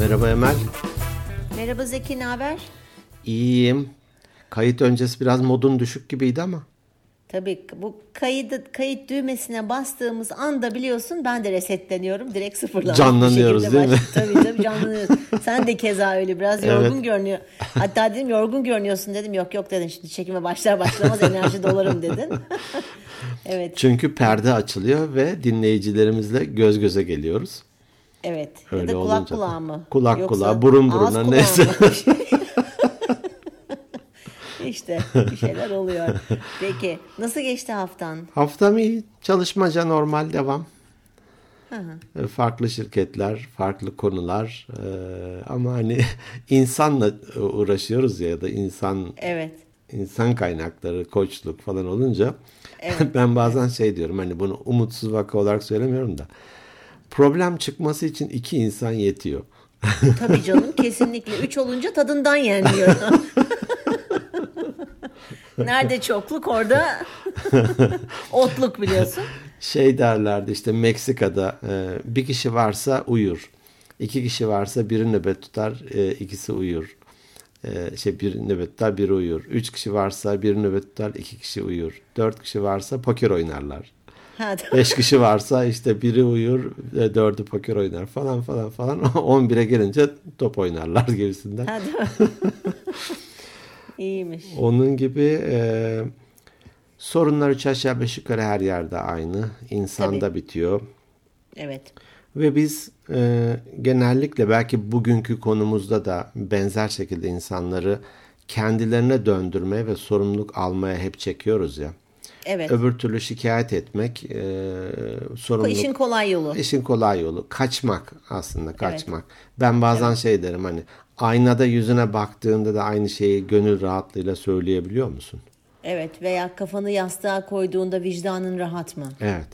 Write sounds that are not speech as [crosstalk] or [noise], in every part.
Merhaba Emel. Merhaba Zeki, ne haber? İyiyim. Kayıt öncesi biraz modun düşük gibiydi ama. Tabii bu kayıt kayıt düğmesine bastığımız anda biliyorsun ben de resetleniyorum. Direkt sıfırlanmış Canlanıyoruz değil mi? Tabii tabii canlanıyoruz. [laughs] Sen de keza öyle biraz yorgun evet. görünüyor. Hatta dedim yorgun görünüyorsun dedim. Yok yok dedin şimdi çekime başlar başlamaz enerji dolarım dedin. [laughs] evet. Çünkü perde açılıyor ve dinleyicilerimizle göz göze geliyoruz. Evet. Öyle ya da kulak kulağı mı? Kulak Yoksa kulağı, burun buruna neyse. [laughs] İşte bir şeyler oluyor. Peki nasıl geçti haftan? Haftam iyi. Çalışmaca normal devam. Hı hı. E, farklı şirketler, farklı konular ee, ama hani [laughs] insanla uğraşıyoruz ya, da insan evet. insan kaynakları, koçluk falan olunca evet. [laughs] ben bazen evet. şey diyorum hani bunu umutsuz vaka olarak söylemiyorum da problem çıkması için iki insan yetiyor. Tabii canım kesinlikle. Üç olunca tadından yenmiyor. [laughs] Nerede çokluk orada otluk biliyorsun. Şey derlerdi işte Meksika'da e, bir kişi varsa uyur. iki kişi varsa biri nöbet tutar, e, ikisi uyur. E, şey bir nöbet tutar, biri uyur. Üç kişi varsa bir nöbet tutar, iki kişi uyur. Dört kişi varsa poker oynarlar. Beş kişi varsa işte biri uyur, dördü poker oynar falan falan falan. [laughs] On bire gelince top oynarlar gibisinden. [laughs] İyiymiş. Onun gibi e, sorunlar üç aşağı beş yukarı her yerde aynı. İnsanda Tabii. bitiyor. Evet. Ve biz e, genellikle belki bugünkü konumuzda da benzer şekilde insanları kendilerine döndürmeye ve sorumluluk almaya hep çekiyoruz ya. Evet. Öbür türlü şikayet etmek e, sorumluluk. İşin kolay yolu. İşin kolay yolu. Kaçmak aslında kaçmak. Evet. Ben bazen evet. şey derim hani aynada yüzüne baktığında da aynı şeyi gönül rahatlığıyla söyleyebiliyor musun? Evet veya kafanı yastığa koyduğunda vicdanın rahat mı? Evet.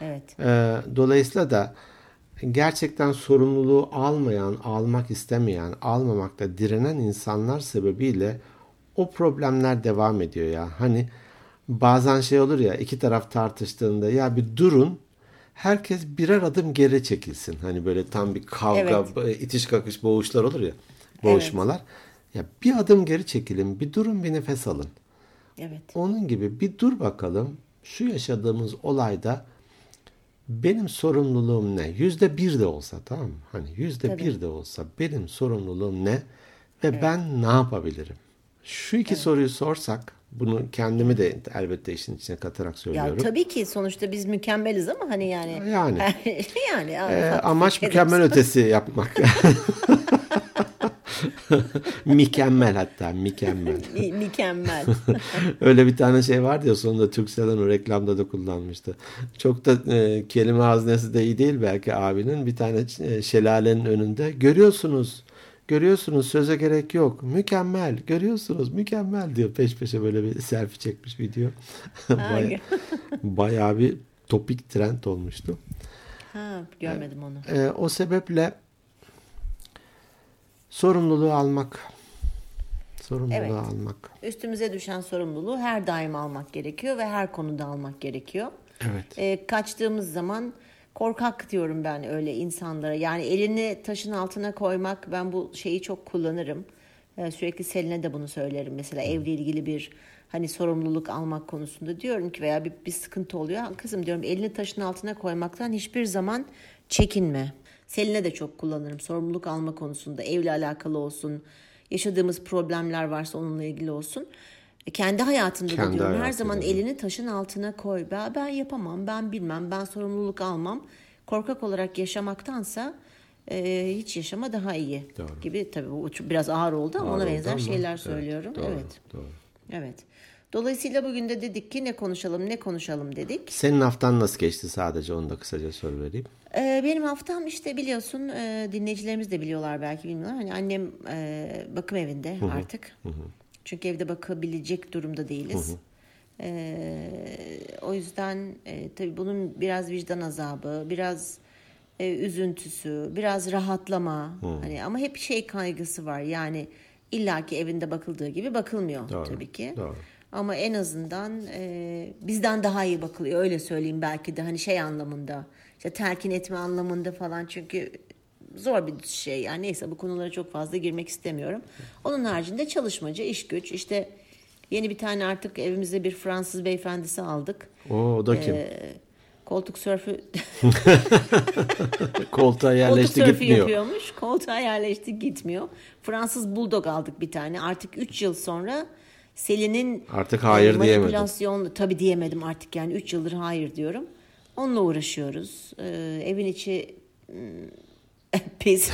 Evet. Ee, dolayısıyla da gerçekten sorumluluğu almayan, almak istemeyen, almamakta direnen insanlar sebebiyle o problemler devam ediyor ya. Hani bazen şey olur ya iki taraf tartıştığında ya bir durun herkes birer adım geri çekilsin. Hani böyle tam bir kavga, evet. itiş kakış boğuşlar olur ya. Boğuşmalar. Evet. Ya bir adım geri çekilin, bir durun, bir nefes alın. Evet. Onun gibi bir dur bakalım. Şu yaşadığımız olayda benim sorumluluğum ne? Yüzde bir de olsa tamam mı? Hani yüzde bir de olsa benim sorumluluğum ne? Ve evet. ben ne yapabilirim? Şu iki evet. soruyu sorsak bunu kendimi de elbette işin içine katarak söylüyorum. Ya tabii ki sonuçta biz mükemmeliz ama hani yani. Yani. [laughs] yani. Ee, amaç mükemmel ötesi yapmak. [laughs] mükemmel hatta mükemmel. [laughs] mükemmel. Öyle bir tane şey vardı ya sonunda Turkcell'in o reklamda da kullanmıştı. Çok da e, kelime haznesi de iyi değil belki abinin. Bir tane e, şelalenin önünde görüyorsunuz Görüyorsunuz söze gerek yok. Mükemmel. Görüyorsunuz mükemmel diyor. Peş peşe böyle bir selfie çekmiş video. [laughs] Baya, [laughs] bayağı bir topik trend olmuştu. Ha, görmedim onu. E, o sebeple sorumluluğu almak. Sorumluluğu evet. almak. Üstümüze düşen sorumluluğu her daim almak gerekiyor ve her konuda almak gerekiyor. Evet. E, kaçtığımız zaman korkak diyorum ben öyle insanlara. Yani elini taşın altına koymak ben bu şeyi çok kullanırım. Ee, sürekli Selin'e de bunu söylerim. Mesela evle ilgili bir hani sorumluluk almak konusunda diyorum ki veya bir, bir sıkıntı oluyor. Kızım diyorum elini taşın altına koymaktan hiçbir zaman çekinme. Selin'e de çok kullanırım sorumluluk alma konusunda evle alakalı olsun. Yaşadığımız problemler varsa onunla ilgili olsun. E, kendi hayatında kendi da diyorum her zaman elini taşın altına koy. Ben, ben yapamam, ben bilmem, ben sorumluluk almam. Korkak olarak yaşamaktansa e, hiç yaşama daha iyi doğru. gibi. Tabii bu biraz ağır oldu ama ağır ona benzer ama, şeyler evet, söylüyorum. Doğru, evet. Doğru. Evet. Dolayısıyla bugün de dedik ki ne konuşalım ne konuşalım dedik. Senin haftan nasıl geçti sadece onu da kısaca soru vereyim. Ee, benim haftam işte biliyorsun e, dinleyicilerimiz de biliyorlar belki bilmiyorlar. Hani annem e, bakım evinde Hı-hı. artık. Hı-hı. Çünkü evde bakabilecek durumda değiliz. Hı hı. Ee, o yüzden e, tabii bunun biraz vicdan azabı, biraz e, üzüntüsü, biraz rahatlama. Hı. Hani ama hep şey kaygısı var. Yani illaki evinde bakıldığı gibi bakılmıyor Doğru. tabii ki. Doğru. Ama en azından e, bizden daha iyi bakılıyor öyle söyleyeyim belki de hani şey anlamında. İşte terkin etme anlamında falan çünkü zor bir şey. Yani neyse bu konulara çok fazla girmek istemiyorum. Onun haricinde çalışmacı, iş güç. İşte yeni bir tane artık evimizde bir Fransız beyefendisi aldık. Oo, o da kim? Ee, koltuk sörfü [laughs] Koltuğa koltuk yerleşti sörfü gitmiyor. yapıyormuş. Koltuğa yerleşti gitmiyor. Fransız bulldog aldık bir tane. Artık 3 yıl sonra Selin'in Artık hayır e, diyemedim. tabii diyemedim artık yani 3 yıldır hayır diyorum. Onunla uğraşıyoruz. Ee, evin içi mm, [laughs] pis.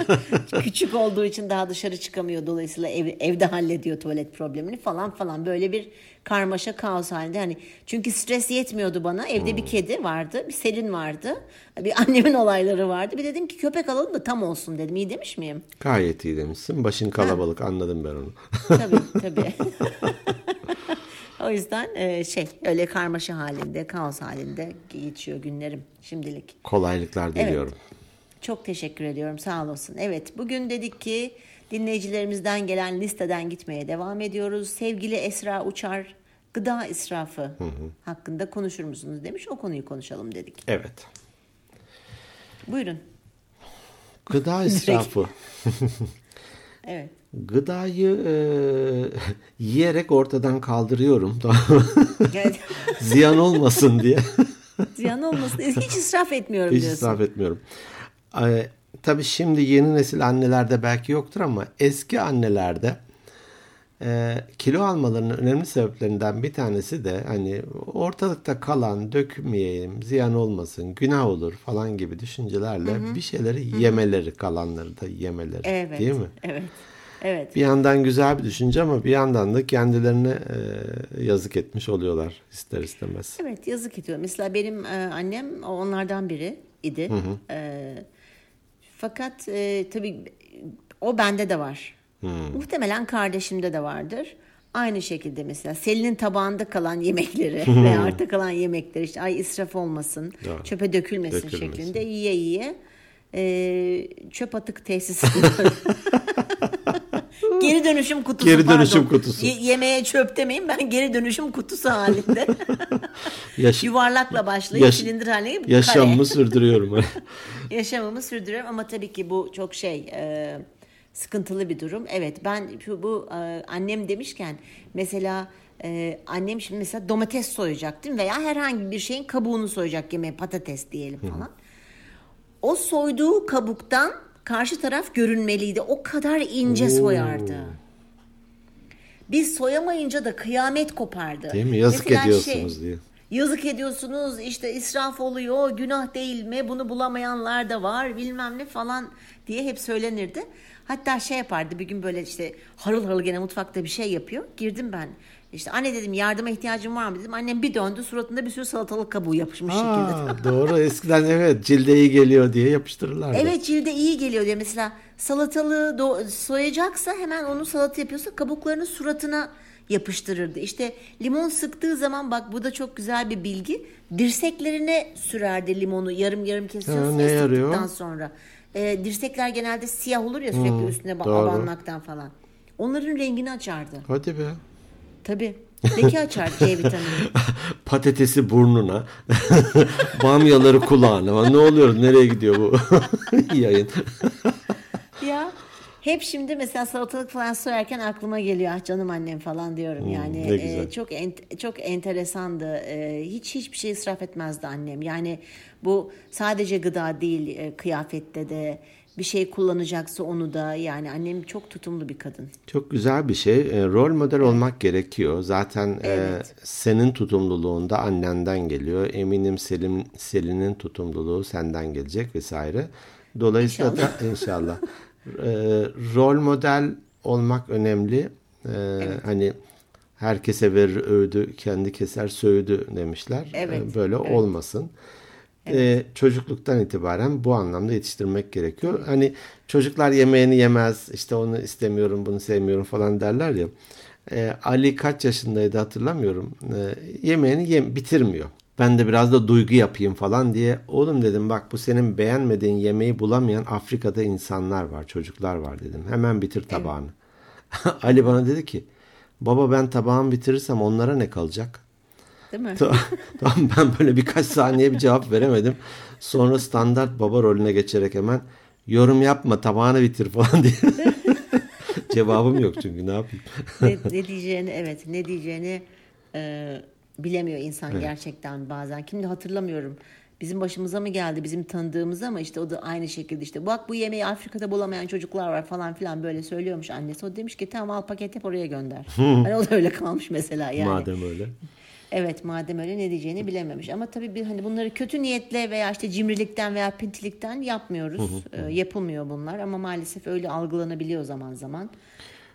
[laughs] Küçük olduğu için daha dışarı çıkamıyor. Dolayısıyla ev, evde hallediyor tuvalet problemini falan falan. Böyle bir karmaşa kaos halinde. Hani çünkü stres yetmiyordu bana. Evde Hmm. bir kedi vardı, bir Selin vardı. Bir [laughs] annemin olayları vardı. Bir dedim ki köpek alalım da tam olsun dedim. İyi demiş miyim? Gayet iyi demişsin. Başın kalabalık anladım ben onu. Tabii tabii. o yüzden e, şey öyle karmaşa halinde, kaos halinde geçiyor günlerim şimdilik. Kolaylıklar diliyorum. Çok teşekkür ediyorum sağ olasın. Evet bugün dedik ki dinleyicilerimizden gelen listeden gitmeye devam ediyoruz. Sevgili Esra Uçar gıda israfı hakkında konuşur musunuz demiş. O konuyu konuşalım dedik. Evet. Buyurun. Gıda [laughs] israfı. [laughs] Evet. Gıdayı e, yiyerek ortadan kaldırıyorum. Evet. [laughs] Ziyan olmasın diye. Ziyan olmasın. Hiç israf etmiyorum Hiç diyorsun. israf etmiyorum. Ee, tabii şimdi yeni nesil annelerde belki yoktur ama eski annelerde e, kilo almalarının önemli sebeplerinden bir tanesi de hani ortalıkta kalan dökmeyeyim, ziyan olmasın, günah olur falan gibi düşüncelerle bir şeyleri yemeleri, kalanları da yemeleri Evet. değil mi? Evet. Evet. Bir yandan güzel bir düşünce ama bir yandan da kendilerine e, yazık etmiş oluyorlar ister istemez. Evet yazık ediyor. Mesela benim e, annem onlardan biri idi. E, fakat e, tabii o bende de var. Muhtemelen kardeşimde de vardır. Aynı şekilde mesela Selin'in tabağında kalan yemekleri veya arta kalan yemekleri işte ay israf olmasın, Ya, çöpe dökülmesin, dökülmesin. şeklinde yiye yiye e, çöp atık tesisi [laughs] Geri dönüşüm kutusu Geri dönüşüm pardon. kutusu. Ye- yemeğe çöp demeyin ben geri dönüşüm kutusu halinde. [laughs] Yaş- Yuvarlakla başlayıp Yaş- silindir haline gelip yaşamımı sürdürüyorum. kare. [laughs] [laughs] Yaşamımı sürdürüyorum ama tabii ki bu çok şey e, sıkıntılı bir durum. Evet ben şu bu e, annem demişken mesela e, annem şimdi mesela domates soyacak değil mi? Veya herhangi bir şeyin kabuğunu soyacak yemeğe patates diyelim falan. O soyduğu kabuktan karşı taraf görünmeliydi. O kadar ince soyardı. Biz soyamayınca da kıyamet kopardı. Değil mi? Yazık Mesela ediyorsunuz diye. Yazık ediyorsunuz işte israf oluyor günah değil mi bunu bulamayanlar da var bilmem ne falan diye hep söylenirdi. Hatta şey yapardı bir gün böyle işte harıl harıl gene mutfakta bir şey yapıyor. Girdim ben işte anne dedim yardıma ihtiyacın var mı dedim. Annem bir döndü suratında bir sürü salatalık kabuğu yapışmış şekilde. Aa, [laughs] doğru eskiden evet cilde iyi geliyor diye yapıştırırlardı. Evet cilde iyi geliyor diye mesela salatalığı do- soyacaksa hemen onu salata yapıyorsa kabuklarını suratına yapıştırırdı. İşte limon sıktığı zaman bak bu da çok güzel bir bilgi. Dirseklerine sürerdi limonu yarım yarım kesiyorsun ya sıktıktan sonra. Ee, dirsekler genelde siyah olur ya sürekli üstüne ba- doğru. abanmaktan falan. Onların rengini açardı. Hadi be. Tabii. Leke açar C vitamini. [laughs] Patatesi burnuna, [laughs] bamyaları kulağına. Ne oluyor? Nereye gidiyor bu [laughs] yayın? ya hep şimdi mesela salatalık falan soyarken aklıma geliyor ah canım annem falan diyorum yani Hmm, ne güzel. e, çok ent- çok enteresandı E, hiç hiçbir şey israf etmezdi annem yani bu sadece gıda değil e, kıyafette de bir şey kullanacaksa onu da yani annem çok tutumlu bir kadın Çok güzel bir şey. E, rol model olmak gerekiyor. Zaten e, Evet. senin tutumluluğunda annenden geliyor. Eminim Selim Selin'in tutumluluğu senden gelecek vesaire. Dolayısıyla da inşallah e, rol model olmak önemli. E, Hani herkese verir öğüdü, kendi keser söğüdü demişler. Evet, E, böyle olmasın. E, çocukluktan itibaren bu anlamda yetiştirmek gerekiyor. Hani çocuklar yemeğini yemez, işte onu istemiyorum, bunu sevmiyorum falan derler ya. E, Ali kaç yaşındaydı hatırlamıyorum. E, yemeğini yem bitirmiyor. Ben de biraz da duygu yapayım falan diye. Oğlum dedim bak bu senin beğenmediğin yemeği bulamayan Afrika'da insanlar var, çocuklar var dedim. Hemen bitir tabağını. [laughs] Ali bana dedi ki baba ben tabağımı bitirirsem onlara ne kalacak? Değil mi? Tamam, [laughs] tamam, ben böyle birkaç saniye bir cevap veremedim. Sonra standart baba rolüne geçerek hemen yorum yapma tabağını bitir falan diye. [laughs] Cevabım yok çünkü ne yapayım. [laughs] ne, ne diyeceğini evet ne diyeceğini e, bilemiyor insan evet. gerçekten bazen. Şimdi hatırlamıyorum. Bizim başımıza mı geldi bizim tanıdığımız ama işte o da aynı şekilde işte bak bu yemeği Afrika'da bulamayan çocuklar var falan filan böyle söylüyormuş annesi. O demiş ki tamam al paket yap oraya gönder. hani o da öyle kalmış mesela yani. Madem öyle. Evet madem öyle ne diyeceğini bilememiş. Ama tabii bir, hani bunları kötü niyetle veya işte cimrilikten veya pintilikten yapmıyoruz. Ee, yapılmıyor bunlar ama maalesef öyle algılanabiliyor zaman zaman.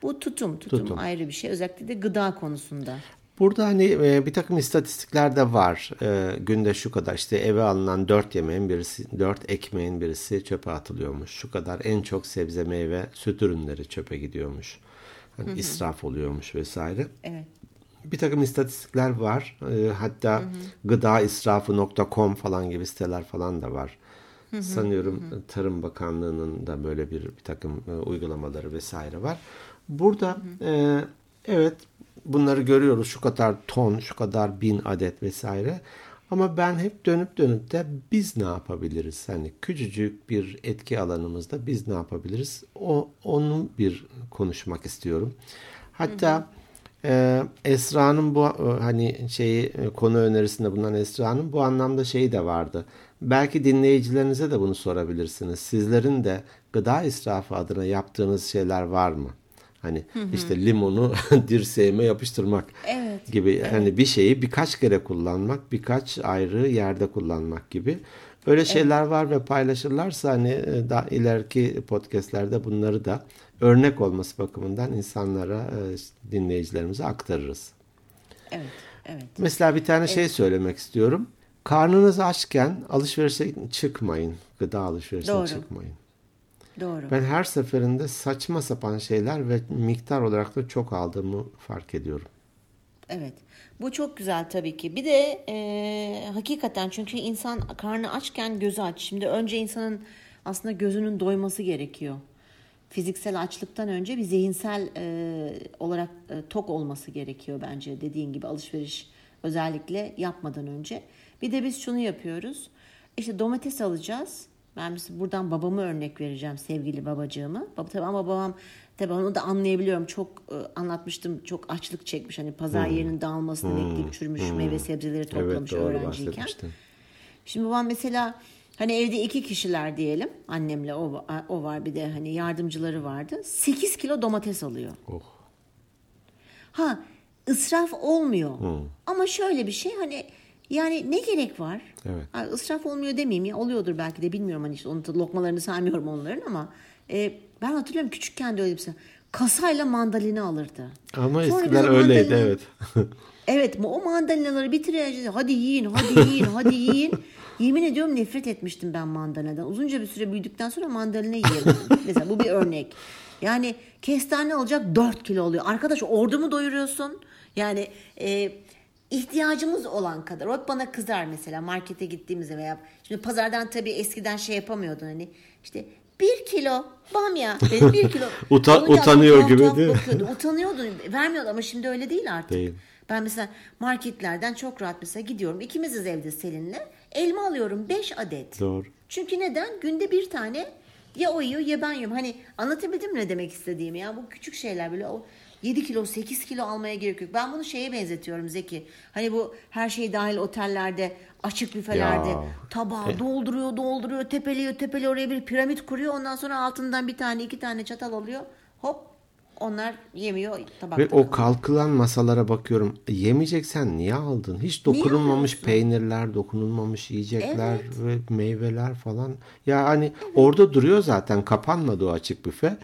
Bu tutum, tutum, tutum. ayrı bir şey. Özellikle de gıda konusunda. Burada hani e, bir takım istatistikler de var. E, günde şu kadar işte eve alınan dört yemeğin birisi, dört ekmeğin birisi çöpe atılıyormuş. Şu kadar en çok sebze, meyve, süt ürünleri çöpe gidiyormuş. Hani hı hı. israf oluyormuş vesaire. Evet bir takım istatistikler var. E, hatta hı hı. gıdaisrafı.com falan gibi siteler falan da var. Hı hı. Sanıyorum hı hı. Tarım Bakanlığı'nın da böyle bir, bir takım e, uygulamaları vesaire var. Burada hı hı. E, evet bunları görüyoruz. Şu kadar ton, şu kadar bin adet vesaire. Ama ben hep dönüp dönüp de biz ne yapabiliriz? Hani küçücük bir etki alanımızda biz ne yapabiliriz? O onu bir konuşmak istiyorum. Hatta hı hı ee, Esra'nın bu e, hani şeyi e, konu önerisinde bulunan Esra'nın bu anlamda şeyi de vardı. Belki dinleyicilerinize de bunu sorabilirsiniz. Sizlerin de gıda israfı adına yaptığınız şeyler var mı? Hani hı hı. işte limonu [laughs] dirseğime yapıştırmak evet, gibi evet. hani bir şeyi birkaç kere kullanmak, birkaç ayrı yerde kullanmak gibi. Öyle şeyler evet. var ve paylaşırlarsa hani e, daha ileriki podcastlerde bunları da örnek olması bakımından insanlara, e, dinleyicilerimize aktarırız. Evet, evet. Mesela bir tane şey evet. şey söylemek istiyorum. Karnınız açken alışverişe çıkmayın. Gıda alışverişine Doğru. çıkmayın. Doğru. Ben her seferinde saçma sapan şeyler ve miktar olarak da çok aldığımı fark ediyorum. Evet. Bu çok güzel tabii ki. Bir de e, hakikaten çünkü insan karnı açken gözü aç. Şimdi önce insanın aslında gözünün doyması gerekiyor fiziksel açlıktan önce bir zihinsel e, olarak e, tok olması gerekiyor bence dediğin gibi alışveriş özellikle yapmadan önce. Bir de biz şunu yapıyoruz. İşte domates alacağız. Ben mesela buradan babamı örnek vereceğim sevgili babacığımı. Baba, tabii ama babam tabii onu da anlayabiliyorum. Çok e, anlatmıştım. Çok açlık çekmiş. Hani pazar hmm. yerinin dağılmasını hmm. bekleyip çürümüş hmm. meyve sebzeleri toplamış evet, öğrenciyken. Şimdi babam mesela Hani evde iki kişiler diyelim. Annemle o, o var bir de hani yardımcıları vardı. 8 kilo domates alıyor. Oh. Ha ısraf olmuyor. Hmm. Ama şöyle bir şey hani yani ne gerek var? Evet. Ha, ısraf olmuyor demeyeyim ya oluyordur belki de bilmiyorum hani işte onu lokmalarını saymıyorum onların ama e, ben hatırlıyorum küçükken de öyle bir şey. Kasayla mandalina alırdı. Ama Sonra eskiden öyleydi mandalina, evet. evet o mandalinaları bitireceğiz. Hadi yiyin, hadi yiyin, hadi [laughs] yiyin. Yemin ediyorum nefret etmiştim ben mandalinadan. Uzunca bir süre büyüdükten sonra mandalina yiyemedim. [laughs] Mesela bu bir örnek. Yani kestane alacak 4 kilo oluyor. Arkadaş ordu mu doyuruyorsun? Yani e, ihtiyacımız olan kadar. O bana kızar mesela markete gittiğimizde veya şimdi pazardan tabii eskiden şey yapamıyordun hani işte bir kilo bamya [laughs] benim bir kilo. Uta, utanıyor gibi değil mi? Utanıyordu. Vermiyordu ama şimdi öyle değil artık. Değil. Ben mesela marketlerden çok rahat mesela gidiyorum. İkimiziz evde Selin'le. Elma alıyorum 5 adet. Doğru. Çünkü neden? Günde bir tane ya o yiyor ya ben yiyorum. Hani anlatabildim mi ne demek istediğimi ya? Bu küçük şeyler böyle o 7 kilo 8 kilo almaya gerek yok. Ben bunu şeye benzetiyorum Zeki. Hani bu her şey dahil otellerde açık büfelerde ya. tabağı e. dolduruyor dolduruyor tepeliyor tepeliyor oraya bir piramit kuruyor. Ondan sonra altından bir tane iki tane çatal alıyor. Hop onlar yemiyor tabakta. Ve o kalkılan masalara bakıyorum. Yemeyeceksen niye aldın? Hiç dokunulmamış peynirler, dokunulmamış yiyecekler evet. ve meyveler falan. Ya hani orada duruyor zaten. Kapanmadı o açık büfe.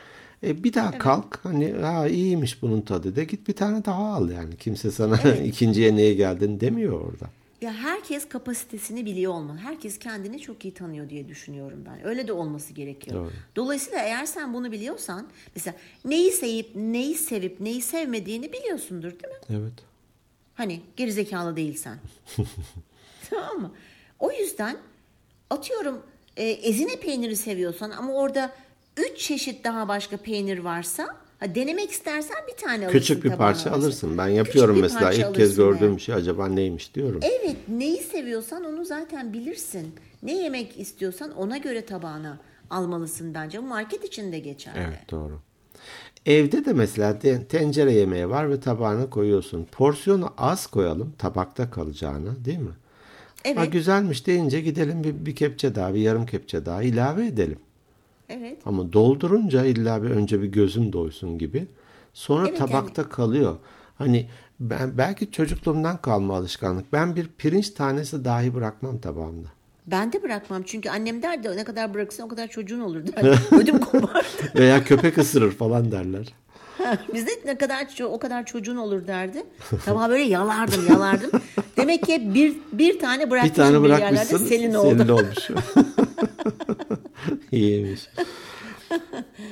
E bir daha evet. kalk hani ha iyiymiş bunun tadı de git bir tane daha al yani. Kimse sana evet. [laughs] ikinciye niye geldin demiyor orada ya herkes kapasitesini biliyor olmalı. Herkes kendini çok iyi tanıyor diye düşünüyorum ben. Öyle de olması gerekiyor. Doğru. Dolayısıyla eğer sen bunu biliyorsan mesela neyi sevip neyi sevip neyi sevmediğini biliyorsundur değil mi? Evet. Hani gerizekalı değilsen. [laughs] tamam mı? O yüzden atıyorum e, ezine peyniri seviyorsan ama orada üç çeşit daha başka peynir varsa Ha, denemek istersen bir tane alırsın. Küçük bir parça alırsın. Ben yapıyorum mesela ilk kez gördüğüm yani. şey acaba neymiş diyorum. Evet neyi seviyorsan onu zaten bilirsin. Ne yemek istiyorsan ona göre tabağına almalısın bence. Market için de geçerli. Evet doğru. Evde de mesela tencere yemeği var ve tabağına koyuyorsun. Porsiyonu az koyalım tabakta kalacağını değil mi? Evet. Ha, güzelmiş deyince gidelim bir, bir kepçe daha bir yarım kepçe daha ilave edelim. Evet. Ama doldurunca illa bir önce bir gözüm doysun gibi. Sonra evet, tabakta yani. kalıyor. Hani ben belki çocukluğumdan kalma alışkanlık. Ben bir pirinç tanesi dahi bırakmam tabağımda. Ben de bırakmam çünkü annem derdi ne kadar bırakırsan o kadar çocuğun olur derdi. [laughs] Ödüm kopar. [laughs] Veya köpek ısırır falan derler. Bizde ne kadar o kadar çocuğun olur derdi. Tabağı böyle yalardım yalardım. Demek ki bir bir tane bırakmışım bir, tane bırakmışsın, bir yerlerde senin oldu. Senin olmuş. [laughs] [laughs] İyiymiş. [laughs]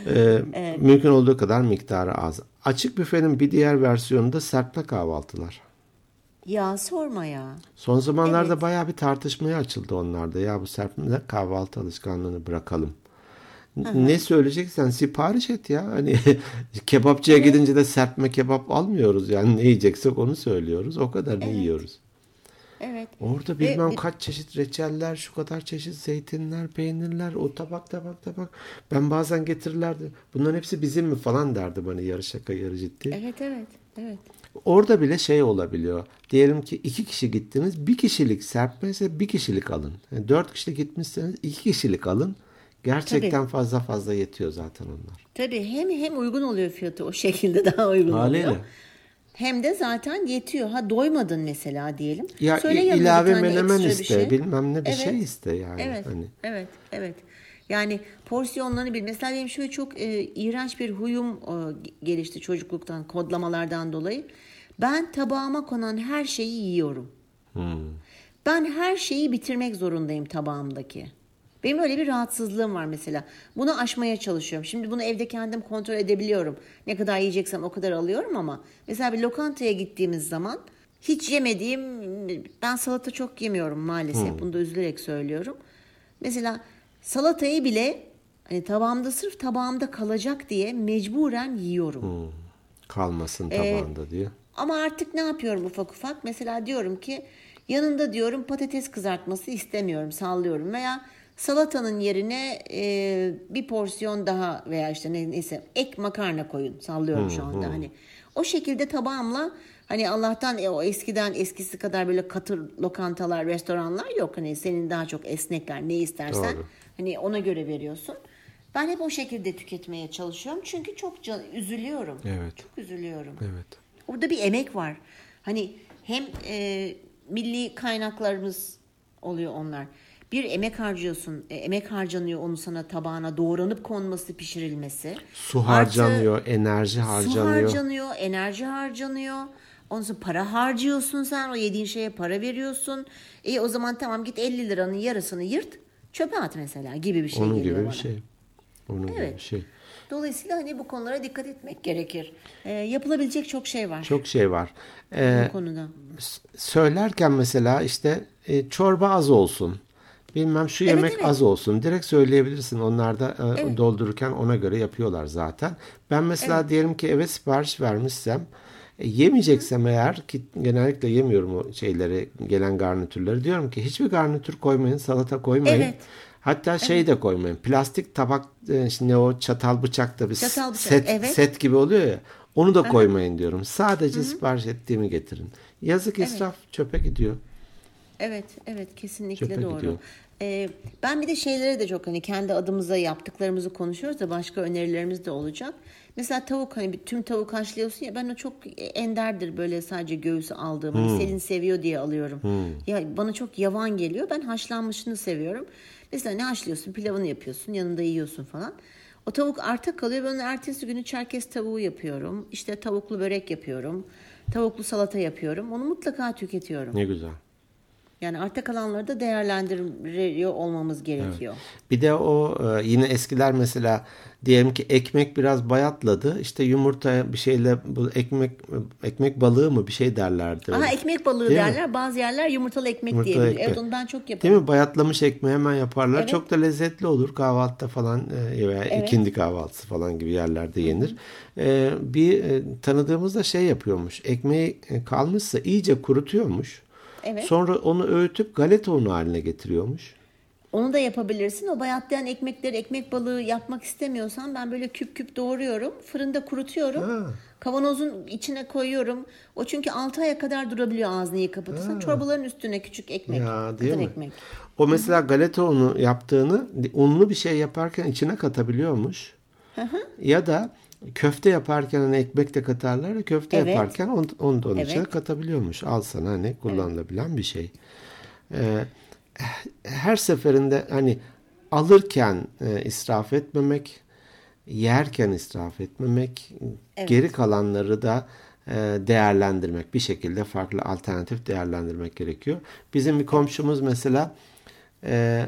Ee, evet. Mümkün olduğu kadar miktarı az. Açık büfenin bir diğer versiyonunda serpme kahvaltılar. Ya sorma ya. Son zamanlarda evet. bayağı bir tartışmaya açıldı onlarda. Ya bu serpme kahvaltı alışkanlığını bırakalım. Hı-hı. Ne söyleyeceksen sipariş et ya. Hani [laughs] kebapçıya evet. gidince de serpme kebap almıyoruz. Yani ne yiyeceksek onu söylüyoruz. O kadar evet. yiyoruz. Evet. Orada bilmem Ve, kaç çeşit reçeller, şu kadar çeşit zeytinler, peynirler, o tabak tabak tabak. Ben bazen getirirlerdi. Bunların hepsi bizim mi falan derdi bana yarı şaka yarı ciddi. Evet evet. Evet. Orada bile şey olabiliyor. Diyelim ki iki kişi gittiniz. Bir kişilik serpme ise bir kişilik alın. Yani dört kişilik gitmişseniz iki kişilik alın. Gerçekten Tabii. fazla fazla yetiyor zaten onlar. Tabii hem hem uygun oluyor fiyatı o şekilde daha uygun Haliyle. oluyor. Hem de zaten yetiyor. Ha doymadın mesela diyelim. Ya Söyle ilave menemen iste, şey. bilmem ne bir evet. şey iste yani. Evet, hani. evet, evet. Yani porsiyonlarını bil. Mesela benim şöyle çok e, iğrenç bir huyum e, gelişti çocukluktan, kodlamalardan dolayı. Ben tabağıma konan her şeyi yiyorum. Hmm. Ben her şeyi bitirmek zorundayım tabağımdaki. Benim öyle bir rahatsızlığım var mesela. Bunu aşmaya çalışıyorum. Şimdi bunu evde kendim kontrol edebiliyorum. Ne kadar yiyeceksem o kadar alıyorum ama mesela bir lokantaya gittiğimiz zaman hiç yemediğim ben salata çok yemiyorum maalesef. Hmm. Bunu da üzülerek söylüyorum. Mesela salatayı bile hani tabağımda sırf tabağımda kalacak diye mecburen yiyorum. Hmm. Kalmasın ee, tabağında ee, diye. Ama artık ne yapıyorum ufak ufak? Mesela diyorum ki yanında diyorum patates kızartması istemiyorum sallıyorum veya Salatanın yerine e, bir porsiyon daha veya işte ne, neyse ek makarna koyun sallıyorum hmm, şu anda hmm. hani. O şekilde tabağımla hani Allah'tan e, o eskiden eskisi kadar böyle katır lokantalar, restoranlar yok. Hani senin daha çok esnekler ne istersen Doğru. hani ona göre veriyorsun. Ben hep o şekilde tüketmeye çalışıyorum. Çünkü çok can, üzülüyorum. Evet. Çok üzülüyorum. Evet. Orada bir emek var. Hani hem e, milli kaynaklarımız oluyor onlar bir emek harcıyorsun. E, emek harcanıyor onu sana tabağına doğranıp konması, pişirilmesi. Su harcanıyor, Artı, enerji harcanıyor. Su harcanıyor, enerji harcanıyor. Ondan sonra para harcıyorsun sen. O yediğin şeye para veriyorsun. E o zaman tamam git 50 liranın yarısını yırt. Çöpe at mesela gibi bir şey Onun geliyor gibi bana. bir şey. Onun evet. gibi bir şey. Dolayısıyla hani bu konulara dikkat etmek gerekir. E, yapılabilecek çok şey var. Çok şey var. Ee, bu konuda. Söylerken mesela işte e, çorba az olsun bilmem şu yemek evet, evet. az olsun. Direkt söyleyebilirsin. Onlar da e, evet. doldururken ona göre yapıyorlar zaten. Ben mesela evet. diyelim ki eve sipariş vermişsem e, yemeyeceksem eğer ki genellikle yemiyorum o şeyleri gelen garnitürleri diyorum ki hiçbir garnitür koymayın salata koymayın. Evet. Hatta evet. şey de koymayın. Plastik tabak e, şimdi o çatal bıçak da bir çatal bıçak. set evet. set gibi oluyor ya. Onu da koymayın diyorum. Sadece Hı-hı. sipariş ettiğimi getirin. Yazık israf evet. çöpe gidiyor. Evet, evet kesinlikle çöpe doğru. Gidiyor. Ee, ben bir de şeylere de çok hani kendi adımıza yaptıklarımızı konuşuyoruz da başka önerilerimiz de olacak. Mesela tavuk hani bir tüm tavuk haşlıyorsun ya ben o çok enderdir böyle sadece göğsü aldığım. Hani hmm. Hani Selin seviyor diye alıyorum. Hmm. Ya bana çok yavan geliyor. Ben haşlanmışını seviyorum. Mesela ne haşlıyorsun? Pilavını yapıyorsun, yanında yiyorsun falan. O tavuk arta kalıyor. Ben ertesi günü çerkez tavuğu yapıyorum. İşte tavuklu börek yapıyorum. Tavuklu salata yapıyorum. Onu mutlaka tüketiyorum. Ne güzel. Yani arta kalanları da değerlendiriyor olmamız gerekiyor. Evet. Bir de o e, yine eskiler mesela diyelim ki ekmek biraz bayatladı. İşte yumurta bir şeyle bu ekmek ekmek balığı mı bir şey derlerdi. Aha ekmek balığı Değil derler. Mi? Bazı yerler yumurtalı ekmek yumurtalı diyebilir. Ekmek. Evet onu ben çok yaparım. Değil mi? Bayatlamış ekmeği hemen yaparlar. Evet. Çok da lezzetli olur kahvaltıda falan e, veya evet. ikindi kahvaltısı falan gibi yerlerde yenir. Ee, bir e, tanıdığımız da şey yapıyormuş. Ekmeği kalmışsa iyice kurutuyormuş. Evet. Sonra onu öğütüp galeta unu haline getiriyormuş. Onu da yapabilirsin. O bayatlayan ekmekleri ekmek balığı yapmak istemiyorsan ben böyle küp küp doğruyorum. Fırında kurutuyorum. Ha. Kavanozun içine koyuyorum. O çünkü 6 aya kadar durabiliyor ağzını kapatırsan. Çorbaların üstüne küçük ekmek. Ya değil mi? ekmek. O mesela galeta unu yaptığını unlu bir şey yaparken içine katabiliyormuş. Ya da köfte yaparken hani ekmek de katarlar köfte Evet. yaparken onu, onu da onun içine Evet. katabiliyormuş. Al sana hani kullanılabilen bir şey. Ee, her seferinde hani alırken e, israf etmemek, yerken israf etmemek, Evet. geri kalanları da e, değerlendirmek. Bir şekilde farklı alternatif değerlendirmek gerekiyor. Bizim bir komşumuz mesela e,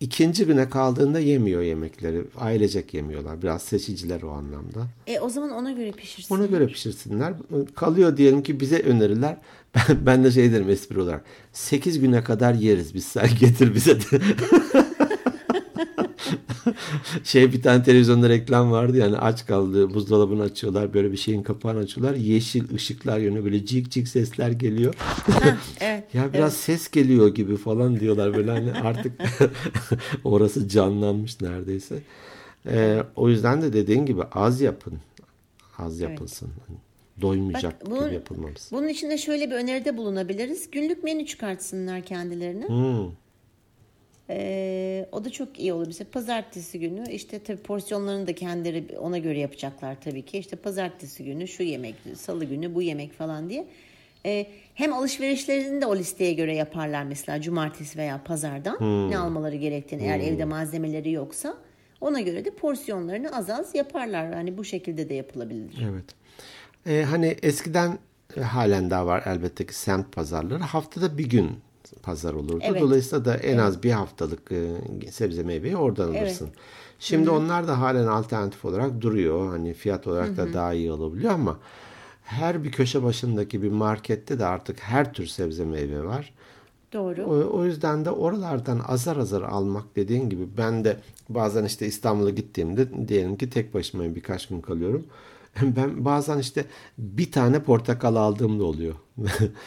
ikinci güne kaldığında yemiyor yemekleri. Ailecek yemiyorlar. Biraz seçiciler o anlamda. E o zaman ona göre pişirsin. Ona göre pişirsinler. Kalıyor diyelim ki bize önerirler. [laughs] Ben, ben de şey derim espri olarak. 8 güne kadar yeriz biz sen getir bize de. [laughs] [laughs] şey bir tane televizyonda reklam vardı yani aç kaldı buzdolabını açıyorlar böyle bir şeyin kapağını açıyorlar yeşil ışıklar yönü böyle cik cik sesler geliyor [laughs] evet. ya biraz ses geliyor gibi falan diyorlar böyle hani artık [laughs] orası canlanmış neredeyse Ee, o yüzden de dediğin gibi az yapın az yapılsın doymayacak Bak, bunun- gibi yapılmaması Bunun için de şöyle bir öneride bulunabiliriz. Günlük menü çıkartsınlar kendilerine. Hmm. Ee, o da çok iyi olur. Mesela pazartesi günü işte tabii porsiyonlarını da kendileri ona göre yapacaklar tabii ki. İşte pazartesi günü şu yemek, salı günü bu yemek falan diye. Ee, hem alışverişlerini de o listeye göre yaparlar mesela cumartesi veya pazardan ne almaları gerektiğini eğer evde malzemeleri yoksa ona göre de porsiyonlarını az az yaparlar. Hani bu şekilde de yapılabilir. Evet. Ee, hani eskiden e, halen daha var elbette ki semt pazarları. Haftada bir gün pazar olurdu. Evet. Dolayısıyla da en az bir haftalık e, sebze meyveyi oradan Evet. alırsın. Şimdi onlar da halen alternatif olarak duruyor. Hani fiyat olarak da daha iyi olabiliyor ama her bir köşe başındaki bir markette de artık her tür sebze meyve var. Doğru. O, o yüzden de oralardan azar azar almak dediğin gibi ben de bazen işte İstanbul'a gittiğimde diyelim ki tek başıma birkaç gün kalıyorum. [laughs] Ben bazen işte bir tane portakal aldığım da oluyor. [laughs]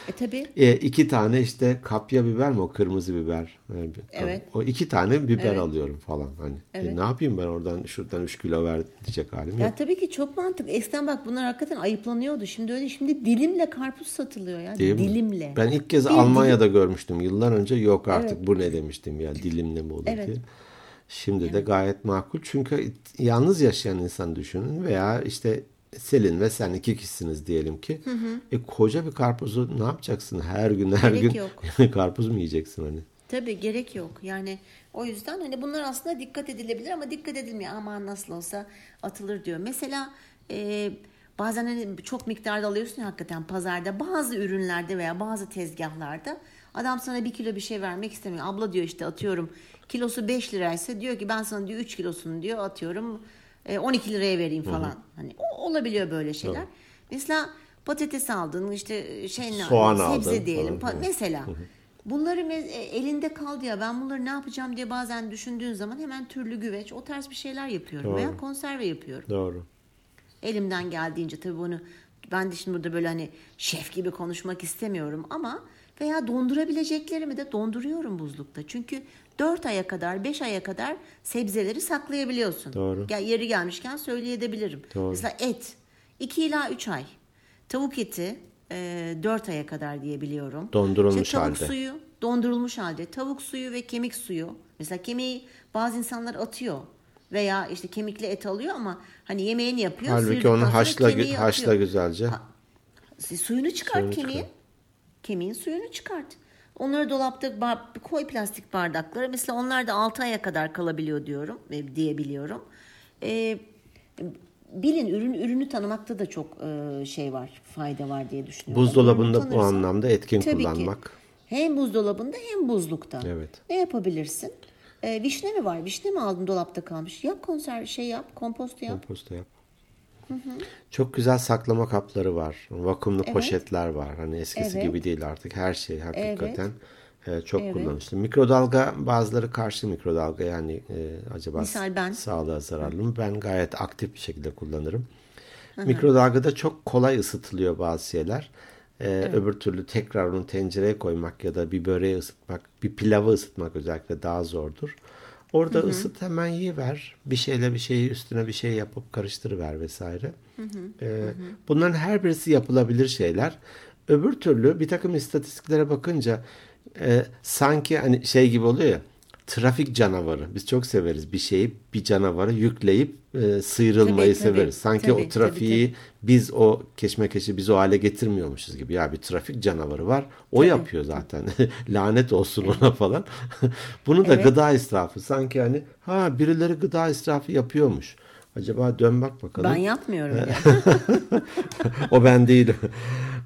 E tabii. e, iki tane işte kapya biber mi o kırmızı biber? E, Evet. O iki tane biber Evet. alıyorum falan hani. E, Evet. ne yapayım ben oradan şuradan 3 kilo ver diyecek halim yok. Ya tabii ki çok mantıklı. Eskiden bak bunlar hakikaten ayıplanıyordu. Şimdi öyle şimdi dilimle karpuz satılıyor ya. Değil mi? dilimle. Ben ilk kez Bir Almanya'da görmüştüm. Yıllar önce yok artık bu ne demiştim ya dilimle mi olur Evet. diye. Şimdi de gayet makul. Çünkü yalnız yaşayan insan düşünün veya işte Selin ve sen iki kişisiniz diyelim ki. E koca bir karpuzu ne yapacaksın? Her gün her Gerek gün yok. [laughs] karpuz mu yiyeceksin hani? Tabii gerek yok. Yani o yüzden hani bunlar aslında dikkat edilebilir ama dikkat edilmiyor. Aman nasıl olsa atılır diyor. Mesela e, bazen hani çok miktarda alıyorsun ya hakikaten pazarda bazı ürünlerde veya bazı tezgahlarda adam sana bir kilo bir şey vermek istemiyor. Abla diyor işte atıyorum kilosu 5 liraysa diyor ki ben sana diyor 3 kilosunu diyor atıyorum 12 liraya vereyim falan. Hani o, olabiliyor böyle şeyler. Mesela patates aldın işte şey ne Soğan sebze aldın diyelim falan. mesela. Bunları me- e, elinde kaldı ya ben bunları ne yapacağım diye bazen düşündüğün zaman hemen türlü güveç o tarz bir şeyler yapıyorum veya konserve yapıyorum. Doğru. Elimden geldiğince tabii bunu ben de şimdi burada böyle hani şef gibi konuşmak istemiyorum ama veya dondurabileceklerimi de donduruyorum buzlukta. Çünkü 4 aya kadar 5 aya kadar sebzeleri saklayabiliyorsun. Doğru. Gel, yeri gelmişken söyleyebilirim. Doğru. Mesela et 2 ila 3 ay. Tavuk eti e, 4 aya kadar diyebiliyorum. Dondurulmuş İşte tavuk halde. suyu dondurulmuş halde. Tavuk suyu ve kemik suyu. Mesela kemiği bazı insanlar atıyor. Veya işte kemikli et alıyor ama hani yemeğini yapıyor. Halbuki onu haşla haşla güzelce. Suyunu çıkart Suyunu kemiğin. çıkar. Kemiğin suyunu çıkart. Onları dolapta bar- koy plastik bardaklara. Mesela onlar da 6 aya kadar kalabiliyor diyorum e, diyebiliyorum. Ee, bilin ürün ürünü tanımakta da çok e, şey var, fayda var diye düşünüyorum. Buzdolabında bu anlamda etkin Tabii ki. kullanmak. Hem buzdolabında hem buzlukta. Evet. Ne yapabilirsin? Ee, vişne mi var? Vişne mi aldın dolapta kalmış? Yap konserve şey yap, kompost yap. Komposto yap. Çok güzel saklama kapları var. Vakumlu poşetler var. Hani eskisi Evet. gibi değil artık. Her şey hakikaten e, çok Evet. kullanışlı. Mikrodalga bazıları karşı mikrodalga yani e, acaba Misal ben. sağlığa zararlı mı? Ben gayet aktif bir şekilde kullanırım. Mikrodalgada çok kolay ısıtılıyor bazı şeyler. Ee, Öbür türlü tekrar onu tencereye koymak ya da bir böreği ısıtmak, bir pilavı ısıtmak özellikle daha zordur. Orada ısıt hemen yiyiver. Bir şeyle bir şeyi üstüne bir şey yapıp karıştırıver vesaire. Ee, Bunların her birisi yapılabilir şeyler. Öbür türlü bir takım istatistiklere bakınca e, sanki hani şey gibi oluyor ya trafik canavarı. Biz çok severiz bir şeyi, bir canavarı yükleyip e, sıyrılmayı Tabii, tabii. severiz. Sanki Tabii, o tabii, trafiği tabii. biz o keşmekeşi biz o hale getirmiyormuşuz gibi. Ya bir trafik canavarı var. O yapıyor zaten. [laughs] Lanet olsun ona falan. [laughs] Bunu da Evet. gıda israfı. Sanki hani ha birileri gıda israfı yapıyormuş. Acaba dön bak bakalım. Ben yapmıyorum ya. [laughs] o ben değilim.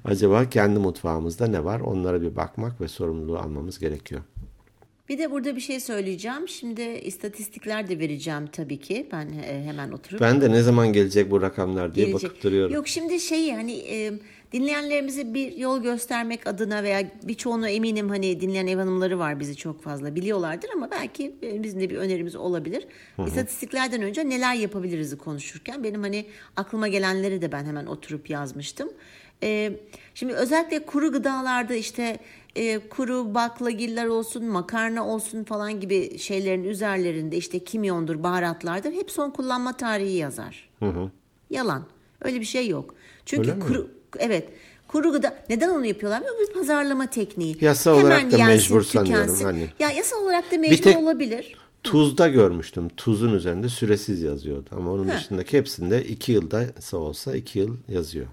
Acaba kendi mutfağımızda ne var? Onlara bir bakmak ve sorumluluğu almamız gerekiyor. Bir de burada bir şey söyleyeceğim. Şimdi istatistikler de vereceğim tabii ki. Ben e, hemen oturup Ben de ne zaman gelecek bu rakamlar diye gelecek. bakıp duruyorum. Yok şimdi şey hani e, dinleyenlerimize bir yol göstermek adına veya birçoğunu eminim hani dinleyen ev hanımları var bizi çok fazla biliyorlardır ama belki e, bizim de bir önerimiz olabilir. İstatistiklerden önce neler yapabiliriz konuşurken benim hani aklıma gelenleri de ben hemen oturup yazmıştım. E, şimdi özellikle kuru gıdalarda işte e, kuru baklagiller olsun, makarna olsun falan gibi şeylerin üzerlerinde işte kimyondur, baharatlardır hep son kullanma tarihi yazar. Yalan. Öyle bir şey yok. Çünkü Öyle mi? kuru evet kuru gıda neden onu yapıyorlar? Bu bir pazarlama tekniği. Yasa olarak da mecbur sanıyorum tükensin. hani. Ya yasa olarak da mecbur tek- olabilir. Tuzda görmüştüm. Tuzun üzerinde süresiz yazıyordu. Ama onun Heh. dışındaki hepsinde iki yılda olsa iki yıl yazıyor.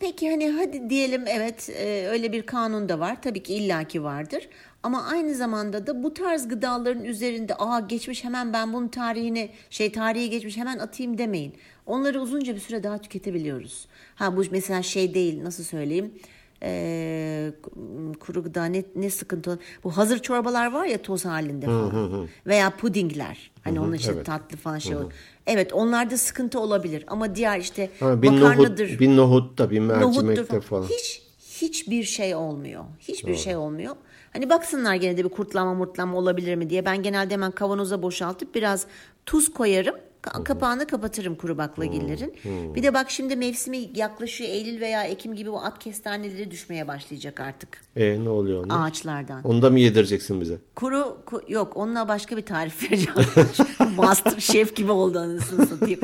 Peki hani hadi diyelim evet e, öyle bir kanun da var. Tabii ki illaki vardır. Ama aynı zamanda da bu tarz gıdaların üzerinde aa geçmiş hemen ben bunun tarihini şey tarihi geçmiş hemen atayım demeyin. Onları uzunca bir süre daha tüketebiliyoruz. Ha bu mesela şey değil nasıl söyleyeyim e, kuru gıda ne, ne sıkıntı bu hazır çorbalar var ya toz halinde falan veya pudingler hani onun için evet. tatlı falan şey olur. Evet onlarda sıkıntı olabilir ama diğer işte Ha, bir makarnadır. nohut, bir nohut da bir mercimekte falan. falan. Hiç hiçbir şey olmuyor. Hiçbir şey olmuyor. Hani baksınlar gene de bir kurtlama murtlama olabilir mi diye. Ben genelde hemen kavanoza boşaltıp biraz tuz koyarım. Ka- Kapağını kapatırım kuru baklagillerin. Bir de bak şimdi mevsimi yaklaşıyor. Eylül veya Ekim gibi bu at kestaneleri düşmeye başlayacak artık E ne oluyor onda? ağaçlardan. Onu da mı yedireceksin bize? Kuru ku- yok onunla başka bir tarif vereceğim. [laughs] Master şef gibi oldu anasını satayım.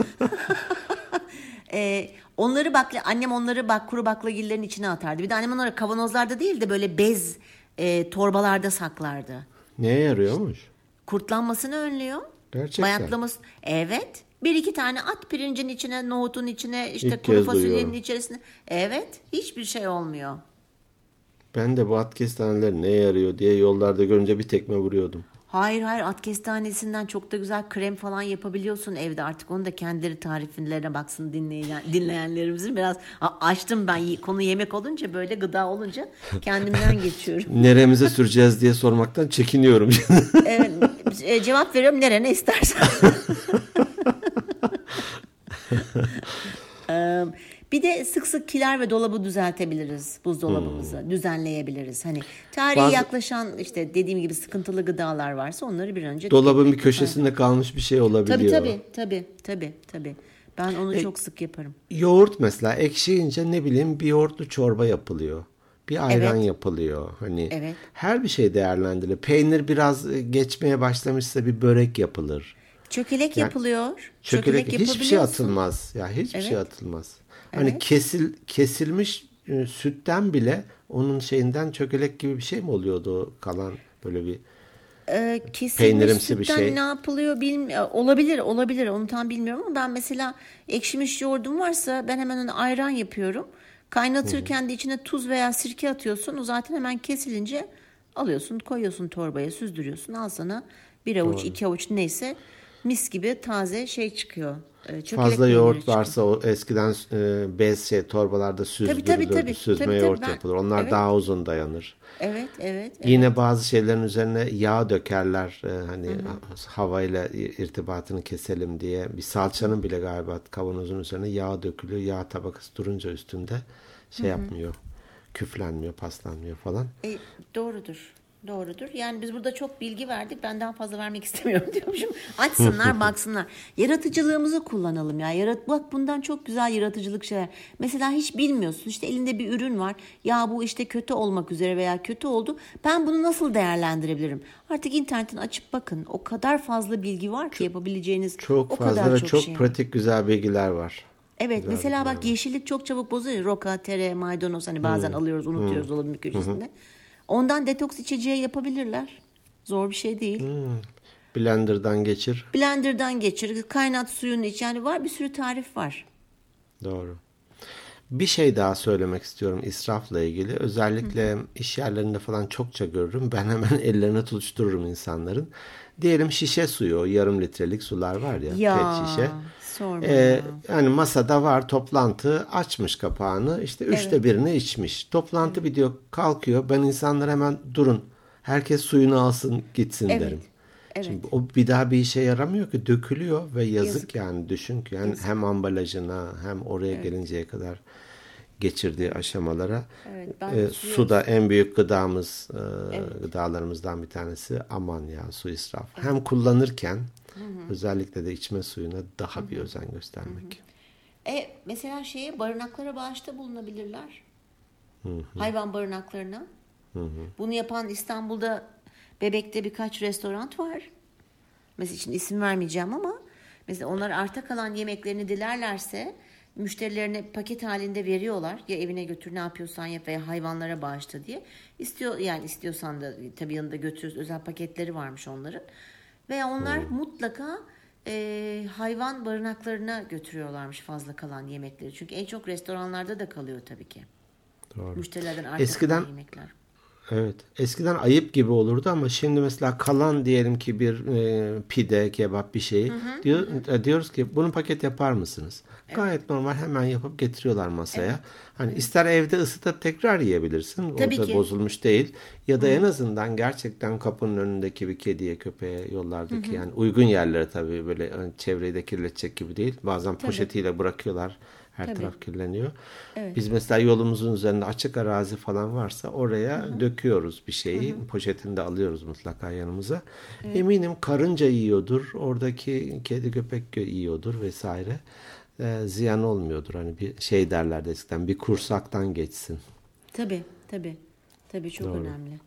Ee, [laughs] onları bak annem onları bak kuru baklagillerin içine atardı. Bir de annem onları kavanozlarda değil de böyle bez e, torbalarda saklardı. Neye yarıyormuş? Kurtlanmasını önlüyor. Gerçekten. Bayatlaması. Evet. Bir iki tane at pirincin içine, nohutun içine, işte İlk kuru fasulyenin duyuyorum. içerisine. Evet. Hiçbir şey olmuyor. Ben de bu at kestaneleri neye yarıyor diye yollarda görünce bir tekme vuruyordum. Hayır hayır at kestanesinden çok da güzel krem falan yapabiliyorsun evde artık onu da kendileri tariflerine baksın dinleyen, [laughs] dinleyenlerimizin biraz açtım ben konu yemek olunca böyle gıda olunca kendimden [laughs] geçiyorum. Neremize süreceğiz diye sormaktan çekiniyorum. Evet, e, cevap veriyorum nerene istersen. [laughs] Ee, bir de sık sık kiler ve dolabı düzeltebiliriz buzdolabımızı düzenleyebiliriz hani tarihi Bazı- yaklaşan işte dediğim gibi sıkıntılı gıdalar varsa onları bir önce Dolabın bir köşesinde kalmış bir şey olabiliyor. Tabii tabii tabii tabii tabii. Ben onu çok sık yaparım. Yoğurt mesela ekşiyince ne bileyim bir yoğurtlu çorba yapılıyor. Bir ayran Evet. yapılıyor. Hani Evet. her bir şey değerlendirilir. Peynir biraz e, geçmeye başlamışsa bir börek yapılır. Çökelek yapılıyor. Çökelek hiçbir şey atılmaz. Ya hiçbir şey Evet. atılmaz. Hani Evet. kesil kesilmiş e, sütten bile onun şeyinden çökelek gibi bir şey mi oluyordu kalan böyle bir kesilmiş Peynirimsi bir şey. ne yapılıyor bilmiyorum. Olabilir olabilir onu tam bilmiyorum ama ben mesela ekşimiş yoğurdum varsa ben hemen onu ayran yapıyorum. Kaynatırken de içine tuz veya sirke atıyorsun. O zaten hemen kesilince alıyorsun koyuyorsun torbaya süzdürüyorsun. Al sana bir avuç iki avuç neyse mis gibi taze şey çıkıyor. Ee, çökelek fazla yoğurt çıkıyor. varsa o eskiden e, bez şey torbalarda süzdürülür. tabii, tabii. Süzme Tabii, tabii. yoğurt Ben- yapılır. Onlar Evet. daha uzun dayanır. Evet evet. evet. Yine bazı şeylerin üzerine yağ dökerler e, hani havayla irtibatını keselim diye. Bir salçanın bile galiba kavanozun üzerine yağ dökülüyor. Yağ tabakası durunca üstünde şey yapmıyor. Küflenmiyor, paslanmıyor falan. E, doğrudur. Doğrudur. Yani biz burada çok bilgi verdik. Ben daha fazla vermek [laughs] istemiyorum diyormuşum. Açsınlar, [laughs] baksınlar. Yaratıcılığımızı kullanalım ya. Yarat bak bundan çok güzel yaratıcılık şeyler. Mesela hiç bilmiyorsun. İşte elinde bir ürün var. Ya bu işte kötü olmak üzere veya kötü oldu. Ben bunu nasıl değerlendirebilirim? Artık internetten açıp bakın. O kadar fazla bilgi var ki yapabileceğiniz. Çok o fazla kadar ve çok, çok şey. pratik güzel bilgiler var. Evet Güzel mesela bak var. yeşillik çok çabuk bozuyor. Roka, tere, maydanoz hani bazen alıyoruz unutuyoruz dolabın bir köşesinde. Ondan detoks içeceği yapabilirler. Zor bir şey değil. Blender'dan geçir. Blender'dan geçir, kaynat suyunu iç. Yani var bir sürü tarif var. Doğru. Bir şey daha söylemek istiyorum israfla ilgili. Özellikle iş yerlerinde falan çokça görürüm. Ben hemen [laughs] ellerine tutuştururum insanların. Diyelim şişe suyu, yarım litrelik sular var ya, Ya pet şişe. Sorma Ee, ya. yani masada var toplantı açmış kapağını işte üçte birini içmiş. Toplantı bitiyor kalkıyor. Ben insanlara hemen durun herkes suyunu alsın gitsin Evet, derim. evet. Şimdi o bir daha bir işe yaramıyor ki dökülüyor ve yazık, Yazık. yani düşün ki. Yani hem ambalajına hem oraya gelinceye kadar geçirdiği aşamalara. Evet, ben e, su da en büyük gıdamız e, gıdalarımızdan bir tanesi. Aman ya su israfı. Hem kullanırken özellikle de içme suyuna daha bir özen göstermek. E mesela şeye barınaklara bağışta bulunabilirler. Hayvan barınaklarına. Bunu yapan İstanbul'da Bebek'te birkaç restoran var. Mesela için isim vermeyeceğim ama mesela onlar arta kalan yemeklerini dilerlerse müşterilerine paket halinde veriyorlar. Ya evine götür ne yapıyorsan yap veya hayvanlara bağışla diye. İstiyor yani istiyorsan da tabii yanında götürürüz. Özel paketleri varmış onların. Veya onlar mutlaka e, hayvan barınaklarına götürüyorlarmış fazla kalan yemekleri. Çünkü en çok restoranlarda da kalıyor tabii ki. Doğru. Müşterilerden arta Eskiden- yemekler. Evet. Eskiden ayıp gibi olurdu ama şimdi mesela kalan diyelim ki bir e, pide, kebap bir şeyi diyor, e, diyoruz ki bunu paket yapar mısınız? Gayet normal hemen yapıp getiriyorlar masaya. Hani ister evde ısıtıp tekrar yiyebilirsin. Tabii Orada ki. bozulmuş değil. Ya da en azından gerçekten kapının önündeki bir kediye, köpeğe, yollardaki yani uygun yerlere tabii böyle hani çevreyi de kirletecek gibi değil. Bazen poşetiyle bırakıyorlar. Her Tabii. taraf kirleniyor. Evet. Biz mesela yolumuzun üzerinde açık arazi falan varsa oraya döküyoruz bir şeyi. Poşetini de alıyoruz mutlaka yanımıza. Eminim karınca yiyordur. Oradaki kedi köpek yiyordur vesaire. Ee, ziyan olmuyordur. Hani bir şey derlerdi eskiden bir kursaktan geçsin. Tabii tabii. Tabii çok önemli.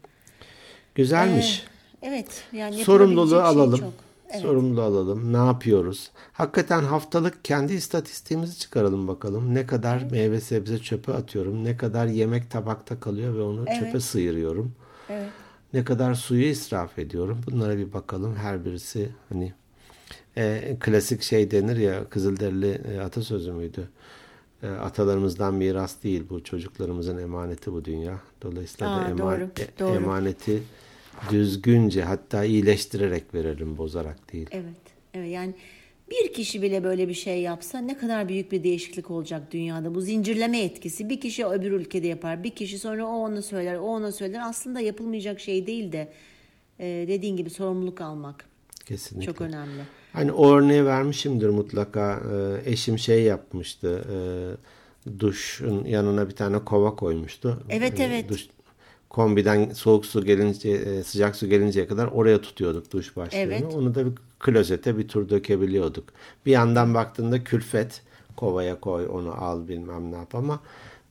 Güzelmiş. Ee, evet yani Sorumluluğu şey alalım. çok. Evet. Sorumluluğu alalım. Ne yapıyoruz? Hakikaten haftalık kendi istatistiğimizi çıkaralım bakalım. Ne kadar meyve sebze çöpe atıyorum. Ne kadar yemek tabakta kalıyor ve onu çöpe sıyırıyorum. Evet. Ne kadar suyu israf ediyorum. Bunlara bir bakalım. Her birisi hani e, klasik şey denir ya Kızılderili e, atasözü müydü? E, atalarımızdan miras değil bu çocuklarımızın emaneti bu dünya. Dolayısıyla Aa, da ema- doğru, e- doğru. emaneti düzgünce hatta iyileştirerek verelim bozarak değil. Evet. Evet yani bir kişi bile böyle bir şey yapsa ne kadar büyük bir değişiklik olacak dünyada. Bu zincirleme etkisi. Bir kişi öbür ülkede yapar. Bir kişi sonra o ona söyler, o ona söyler. Aslında yapılmayacak şey değil de e, dediğin gibi sorumluluk almak Kesinlikle. çok önemli. Hani o örneği vermişimdir mutlaka. Ee, eşim şey yapmıştı. Ee, duşun yanına bir tane kova koymuştu. Evet, evet. Duş, kombiden soğuk su gelince e, sıcak su gelinceye kadar oraya tutuyorduk duş başlığını. Evet. Onu da bir klozete bir tur dökebiliyorduk. Bir yandan baktığında külfet kovaya koy onu al bilmem ne yap ama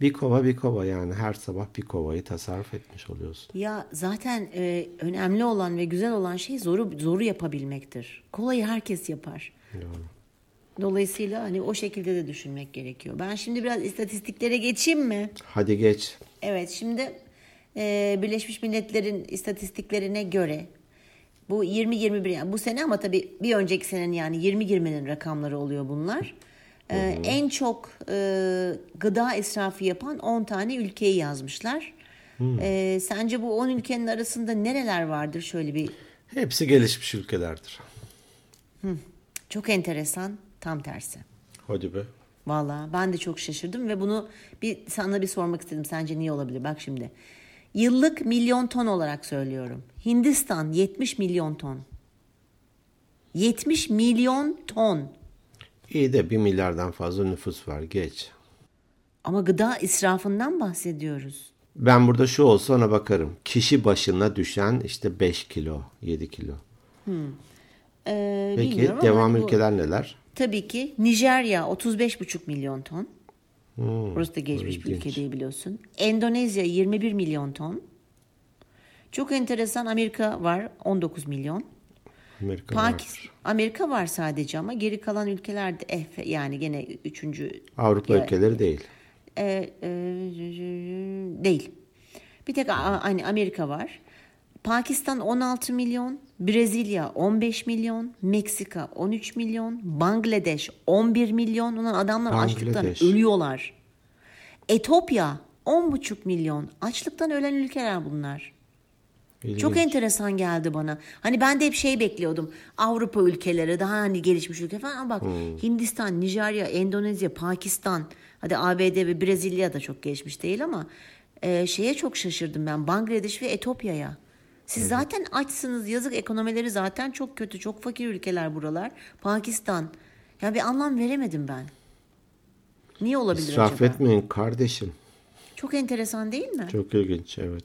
bir kova bir kova yani her sabah bir kovayı tasarruf etmiş oluyorsun. Ya zaten e, önemli olan ve güzel olan şey zoru zoru yapabilmektir. Kolayı herkes yapar. Dolayısıyla hani o şekilde de düşünmek gerekiyor. Ben şimdi biraz istatistiklere geçeyim mi? Hadi geç. Evet şimdi e, Birleşmiş Milletler'in istatistiklerine göre bu 20-21 yani bu sene ama tabii bir önceki senenin yani 20-20'nin rakamları oluyor bunlar. E, en çok e, gıda israfı yapan 10 tane ülkeyi yazmışlar. E, sence bu 10 ülkenin arasında nereler vardır şöyle bir Hepsi gelişmiş ülkelerdir. çok enteresan tam tersi. Hadi be. Valla ben de çok şaşırdım ve bunu bir sana bir sormak istedim. Sence niye olabilir? Bak şimdi. Yıllık milyon ton olarak söylüyorum. Hindistan 70 milyon ton. 70 milyon ton. İyi de bir milyardan fazla nüfus var. Geç. Ama gıda israfından bahsediyoruz. Ben burada şu olsa ona bakarım. Kişi başına düşen işte 5 kilo, 7 kilo. Ee, Peki devam bu- ülkeler neler? Tabii ki Nijerya 35,5 milyon ton. Hmm, Burası da gelişmiş bir ilginç. ülke değil biliyorsun. Endonezya 21 milyon ton. Çok enteresan Amerika var 19 milyon. Amerika Pakistan, var. Amerika var sadece ama geri kalan ülkelerde eh, yani gene üçüncü Avrupa Ya- ülkeleri değil. e, e, değil. Bir tek A- hani Amerika var. Pakistan 16 milyon, Brezilya 15 milyon, Meksika 13 milyon, Bangladeş 11 milyon. Ulan adamlar açlıktan Bangladeş. ölüyorlar. Etopya 10,5 milyon. Açlıktan ölen ülkeler bunlar. İlginç. Çok enteresan geldi bana. Hani ben de hep şey bekliyordum. Avrupa ülkeleri daha hani gelişmiş ülke falan ama bak Hindistan, Nijerya, Endonezya, Pakistan, hadi ABD ve Brezilya da çok gelişmiş değil ama e, şeye çok şaşırdım ben. Bangladeş ve Etopya'ya. Siz zaten açsınız. Yazık ekonomileri zaten çok kötü. Çok fakir ülkeler buralar. Pakistan. Ya bir anlam veremedim ben. Niye olabilir İsraf acaba? etmeyin kardeşim. Çok enteresan değil mi? Çok ilginç evet.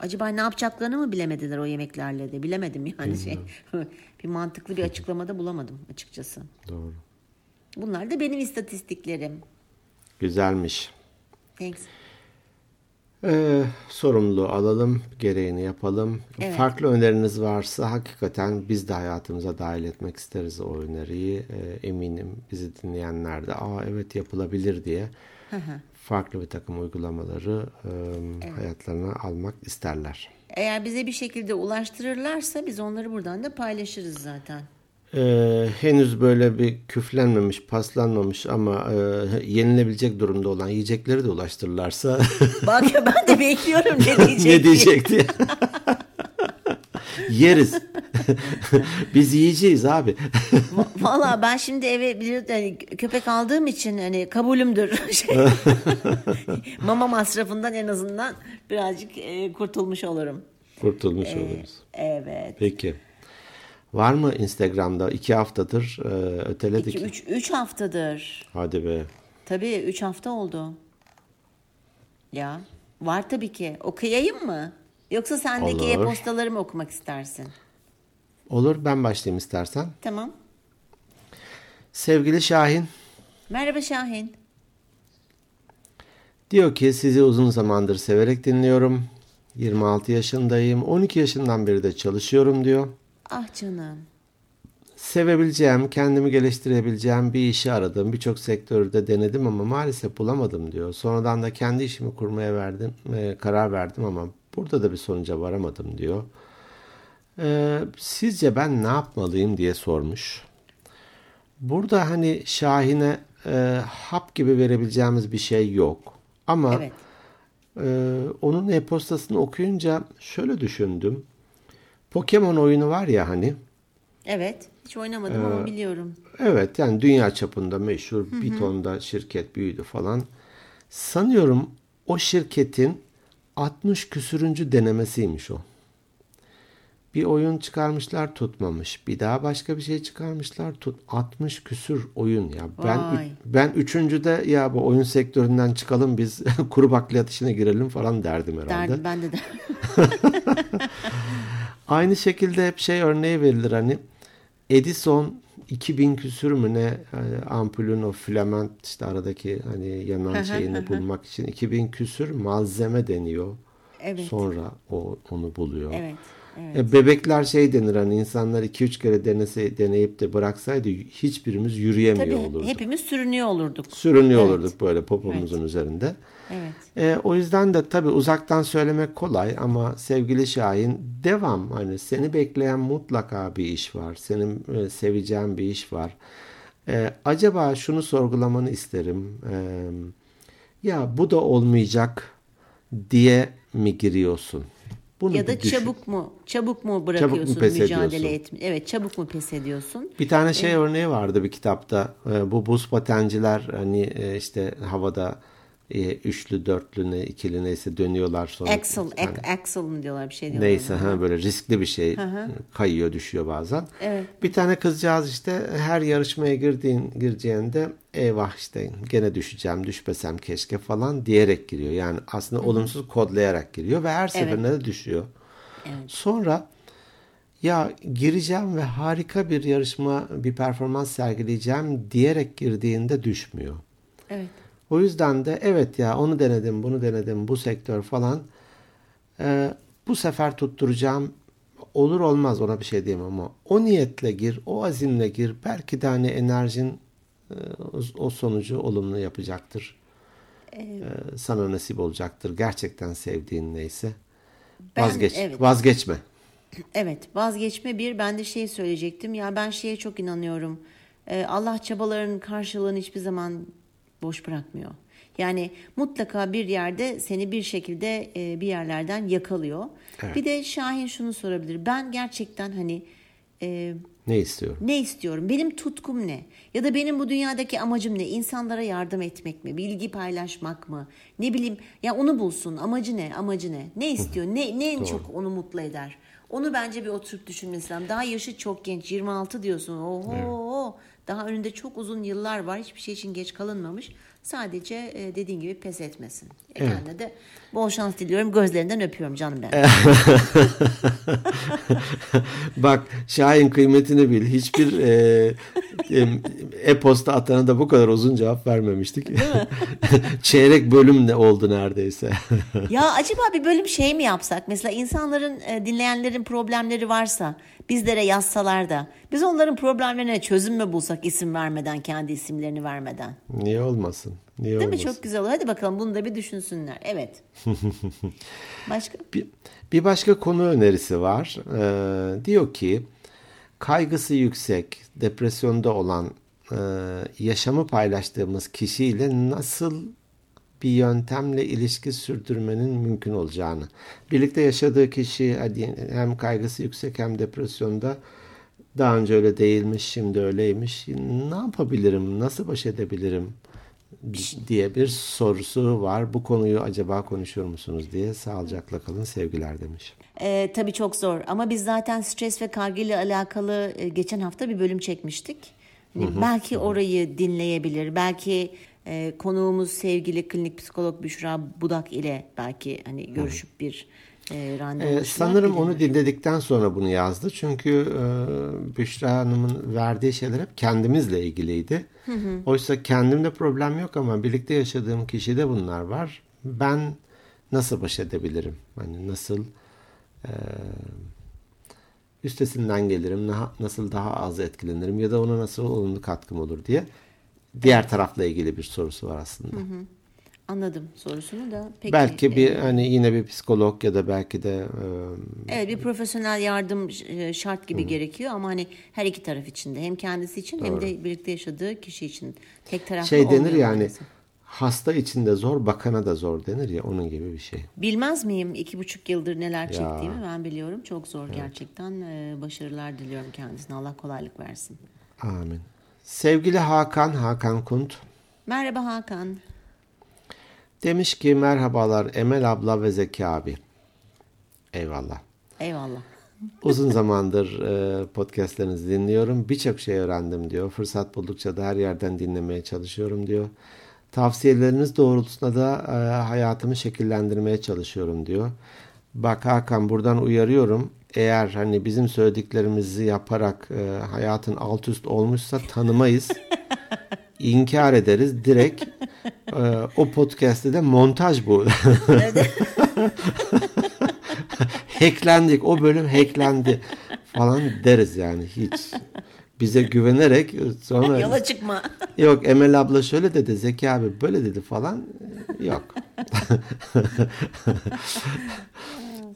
Acaba ne yapacaklarını mı bilemediler o yemeklerle de bilemedim yani şey. [laughs] bir mantıklı bir açıklamada bulamadım açıkçası. Doğru. Bunlar da benim istatistiklerim. Güzelmiş. Thanks. Ee, sorumluluğu alalım, gereğini yapalım. Evet. Farklı öneriniz varsa hakikaten biz de hayatımıza dahil etmek isteriz o öneriyi. Ee, eminim bizi dinleyenler de aa evet yapılabilir diye farklı bir takım uygulamaları e, hayatlarına almak isterler. Eğer bize bir şekilde ulaştırırlarsa biz onları buradan da paylaşırız zaten. Ee, henüz böyle bir küflenmemiş, paslanmamış ama e, yenilebilecek durumda olan yiyecekleri de ulaştırırlarsa [laughs] Bak ben de bekliyorum ne [laughs] diyecek. ne diyecekti? [laughs] Yeriz. Biz yiyeceğiz abi. Valla ben şimdi eve bir hani köpek aldığım için hani kabulümdür. Şey, Mama masrafından en azından birazcık e, kurtulmuş olurum. Kurtulmuş oluruz. Evet. Peki. Var mı Instagram'da? iki haftadır e, öteledik. 2 3 haftadır. Hadi be. Tabii 3 hafta oldu. Ya var tabii ki. Okuyayım mı? Yoksa sendeki Olur. e-postaları mı okumak istersin? Olur ben başlayayım istersen. Tamam. Sevgili Şahin Merhaba Şahin. diyor ki sizi uzun zamandır severek dinliyorum. 26 yaşındayım. 12 yaşından beri de çalışıyorum diyor. Ah canım. Sevebileceğim, kendimi geliştirebileceğim bir işi aradım. Birçok sektörde denedim ama maalesef bulamadım diyor. Sonradan da kendi işimi kurmaya verdim, e, karar verdim ama burada da bir sonuca varamadım diyor. E, sizce ben ne yapmalıyım diye sormuş. Burada hani Şahin'e e, hap gibi verebileceğimiz bir şey yok. Ama Evet. ee, onun e-postasını okuyunca şöyle düşündüm. Pokemon oyunu var ya hani. Evet. Hiç oynamadım ama biliyorum. Evet yani dünya çapında meşhur bir tonda şirket büyüdü falan. Sanıyorum o şirketin 60 küsürüncü denemesiymiş o. Bir oyun çıkarmışlar tutmamış. Bir daha başka bir şey çıkarmışlar tut 60 küsür oyun ya. Ben Vay. ben üçüncüde ya bu oyun sektöründen çıkalım biz [laughs] kuru bakliyat işine girelim falan derdim herhalde. Derdim ben de de. [laughs] Aynı şekilde hep şey örneği verilir hani Edison 2000 küsür mü ne e, ampulün o filament işte aradaki hani yanan şeyini bulmak için 2000 küsür malzeme deniyor. Evet. Sonra o onu buluyor. Evet. Evet. E, bebekler şey denir hani insanlar 2-3 kere denese deneyip de bıraksaydı hiçbirimiz yürüyemiyor Tabii olurduk. hepimiz sürünüyor olurduk. Sürünüyor Evet. olurduk böyle popomuzun üzerinde. Evet. E, o yüzden de tabii uzaktan söylemek kolay ama sevgili Şahin devam hani seni bekleyen mutlaka bir iş var. Senin e, seveceğin bir iş var. E, acaba şunu sorgulamanı isterim. E, ya bu da olmayacak diye mi giriyorsun? Bunu Ya da düşün. çabuk mu çabuk mu bırakıyorsun pes mücadele ediyorsun? Evet, çabuk mu pes ediyorsun? Bir tane şey örneği vardı bir kitapta. Ee, bu buz patenciler hani e, işte havada e, üçlü, dörtlü ne, ikili neyse dönüyorlar sonra. Axel, hani, Axel mı diyorlar bir şey diyorlar. neyse ha böyle riskli bir şey kayıyor düşüyor bazen. Evet. Bir tane kızcağız işte her yarışmaya girdiğin gireceğinde eyvah işte gene düşeceğim düşmesem keşke falan diyerek giriyor. Yani aslında olumsuz kodlayarak giriyor ve her seferinde de düşüyor. Sonra ya gireceğim ve harika bir yarışma, bir performans sergileyeceğim diyerek girdiğinde düşmüyor. Evet. O yüzden de evet ya onu denedim, bunu denedim, bu sektör falan. Ee, bu sefer tutturacağım. Olur olmaz ona bir şey diyemem ama o niyetle gir, o azimle gir. Belki de hani enerjin e, o- sonucu olumlu yapacaktır. Ee, sana nasip olacaktır. Gerçekten sevdiğin neyse. Ben- Vazgeç, evet. vazgeçme. Evet vazgeçme bir ben de şey söyleyecektim ya ben şeye çok inanıyorum Ee, Allah çabaların karşılığını hiçbir zaman boş bırakmıyor. Yani mutlaka bir yerde seni bir şekilde e, bir yerlerden yakalıyor. Bir de Şahin şunu sorabilir ben gerçekten hani e, Ne istiyorum? ne istiyorum? Benim tutkum ne? Ya da benim bu dünyadaki amacım ne? İnsanlara yardım etmek mi? Bilgi paylaşmak mı? Ne bileyim ya onu bulsun. Amacı ne? Amacı ne? Ne istiyor? Ne, ne en çok onu mutlu eder? Onu bence bir oturup düşünmesi lazım. Daha yaşı çok genç. 26 diyorsun. Oho. Daha önünde çok uzun yıllar var. Hiçbir şey için geç kalınmamış. Sadece e, dediğin gibi pes etmesin. E, Kendine de bol şans diliyorum. Gözlerinden öpüyorum canım ben. [laughs] Bak Şahin kıymetini bil. Hiçbir e, em, e-posta atana da bu kadar uzun cevap vermemiştik. [laughs] Çeyrek bölüm ne oldu neredeyse. Ya acaba bir bölüm şey mi yapsak? Mesela insanların, e, dinleyenlerin problemleri varsa bizlere yazsalar da biz onların problemlerine çözüm mü bulsak isim vermeden, kendi isimlerini vermeden? Niye olmasın? Niye Değil mi? olmasın? Çok güzel olur. Hadi bakalım bunu da bir düşünsünler. Evet. [laughs] Başka? Bir, bir başka konu önerisi var. Ee, diyor ki kaygısı yüksek, depresyonda olan, e, yaşamı paylaştığımız kişiyle nasıl bir yöntemle ilişki sürdürmenin mümkün olacağını. Birlikte yaşadığı kişi hem kaygısı yüksek hem depresyonda daha önce öyle değilmiş, şimdi öyleymiş. Ne yapabilirim, nasıl baş edebilirim diye bir sorusu var. Bu konuyu acaba konuşuyor musunuz diye sağlıcakla kalın sevgiler demiş. Ee, tabii çok zor ama biz zaten stres ve kaygıyla alakalı e, geçen hafta bir bölüm çekmiştik. Hani belki orayı dinleyebilir. Belki e, konuğumuz sevgili klinik psikolog Büşra Budak ile belki hani görüşüp bir e, randevu oluşturmak sanırım onu dinledikten sonra bunu yazdı. Çünkü e, Büşra Hanım'ın verdiği şeyler hep kendimizle ilgiliydi. Oysa kendimde problem yok ama birlikte yaşadığım kişide bunlar var. Ben nasıl baş edebilirim? Hani nasıl e, üstesinden gelirim? na- Nasıl daha az etkilenirim? Ya da ona nasıl olumlu katkım olur diye diğer tarafla ilgili bir sorusu var aslında. Anladım sorusunu da. Peki, belki bir e, hani yine bir psikolog ya da belki de e, Evet bir profesyonel yardım e, şart gibi gerekiyor ama hani her iki taraf için de hem kendisi için hem de birlikte yaşadığı kişi için tek taraflı şey denir yani maalesef. hasta için de zor bakana da zor denir ya onun gibi bir şey. Bilmez miyim iki buçuk yıldır neler çektiğimi ben biliyorum. Çok zor gerçekten. Ee, başarılar diliyorum kendisine. Allah kolaylık versin. Amin. Sevgili Hakan, Hakan Kunt Merhaba Hakan. demiş ki merhabalar Emel abla ve Zeki abi. Eyvallah. Eyvallah. Uzun zamandır e, podcastlerinizi dinliyorum. Birçok şey öğrendim diyor. Fırsat buldukça da her yerden dinlemeye çalışıyorum diyor. Tavsiyeleriniz doğrultusunda da e, hayatımı şekillendirmeye çalışıyorum diyor. Bak Hakan buradan uyarıyorum. Eğer hani bizim söylediklerimizi yaparak e, hayatın alt üst olmuşsa tanımayız. [laughs] İnkar ederiz. Direkt e, o podcast'te de montaj bu. [laughs] hacklendik. O bölüm hacklendi falan deriz yani hiç. Bize güvenerek sonra [laughs] Yola çıkma. yok Emel abla şöyle dedi Zeki abi böyle dedi falan yok.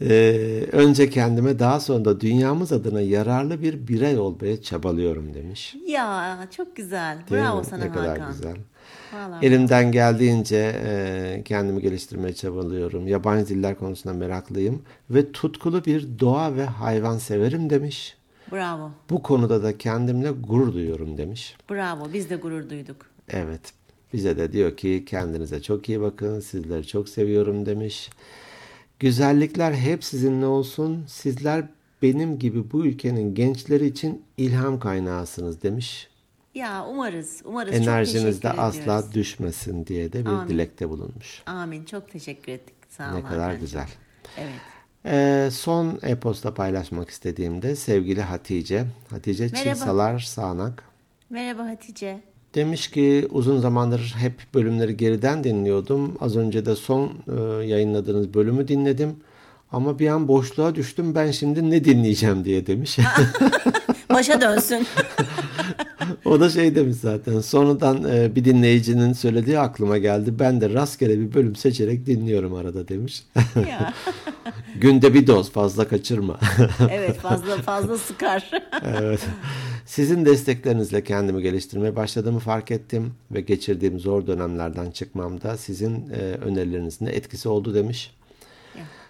Ee, önce kendime daha sonra da dünyamız adına yararlı bir birey olmaya çabalıyorum demiş. ya çok güzel. Değil Bravo mi? sana ne kadar Hakan. güzel. Vallahi. Elimden geldiğince e, kendimi geliştirmeye çabalıyorum. Yabancı diller konusunda meraklıyım ve tutkulu bir doğa ve hayvan severim demiş. Bravo. Bu konuda da kendimle gurur duyuyorum demiş. Bravo. Biz de gurur duyduk. Evet. Bize de diyor ki kendinize çok iyi bakın. Sizleri çok seviyorum demiş. Güzellikler hep sizinle olsun. Sizler benim gibi bu ülkenin gençleri için ilham kaynağısınız demiş. Ya umarız, umarız. Enerjiniz de asla ediyoruz. düşmesin diye de bir Amin. dilekte bulunmuş. Amin. Çok teşekkür ettik. Sağ Ne olun. kadar Hakan'cığım. güzel. Evet. Ee, son e-posta paylaşmak istediğimde sevgili Hatice. Hatice Merhaba. Çilsalar Sağnak. Merhaba Hatice. Demiş ki uzun zamandır hep bölümleri geriden dinliyordum. Az önce de son e, yayınladığınız bölümü dinledim. Ama bir an boşluğa düştüm. Ben şimdi ne dinleyeceğim diye demiş. [laughs] Başa dönsün. [laughs] o da şey demiş zaten. Sonradan e, bir dinleyicinin söylediği aklıma geldi. Ben de rastgele bir bölüm seçerek dinliyorum arada demiş. [laughs] Günde bir doz fazla kaçırma. Evet fazla fazla sıkar. evet. Sizin desteklerinizle kendimi geliştirmeye başladığımı fark ettim ve geçirdiğim zor dönemlerden çıkmamda sizin e, önerilerinizin de etkisi oldu demiş.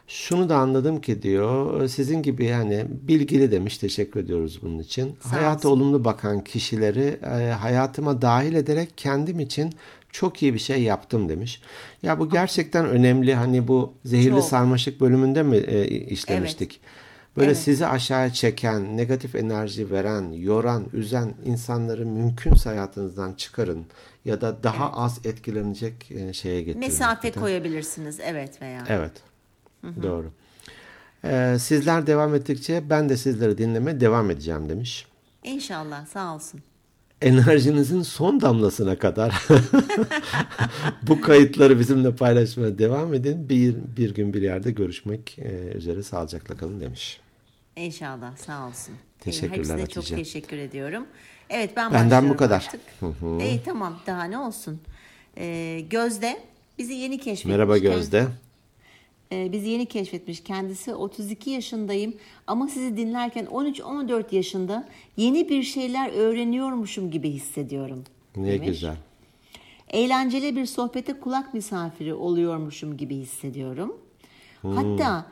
Şunu da anladım ki diyor sizin gibi yani bilgili demiş teşekkür ediyoruz bunun için. Sağ Hayata olsun. olumlu bakan kişileri e, hayatıma dahil ederek kendim için çok iyi bir şey yaptım demiş. Ya bu gerçekten önemli hani bu zehirli Çok. sarmaşık bölümünde mi e, işlemiştik? Böyle Evet. sizi aşağıya çeken, negatif enerji veren, yoran, üzen insanları mümkünse hayatınızdan çıkarın ya da daha az etkilenecek e, şeye getirin. Mesafe hakikaten. koyabilirsiniz. Evet veya. Evet. Doğru. Ee, sizler devam ettikçe ben de sizleri dinlemeye devam edeceğim demiş. İnşallah sağ olsun. Enerjinizin son damlasına kadar [laughs] bu kayıtları bizimle paylaşmaya devam edin. Bir, bir gün bir yerde görüşmek e, üzere sağlıcakla kalın demiş. İnşallah sağ olsun. Teşekkürler Hepsine çok Hatice. teşekkür ediyorum. Evet ben Benden bu kadar. artık. Hı hı. İyi tamam daha ne olsun. Ee, Gözde bizi yeni keşfetmiş. Merhaba Gözde. Ee, bizi yeni keşfetmiş. Kendisi 32 yaşındayım ama sizi dinlerken 13-14 yaşında yeni bir şeyler öğreniyormuşum gibi hissediyorum. Ne demiş. güzel. Eğlenceli bir sohbete kulak misafiri oluyormuşum gibi hissediyorum. Hatta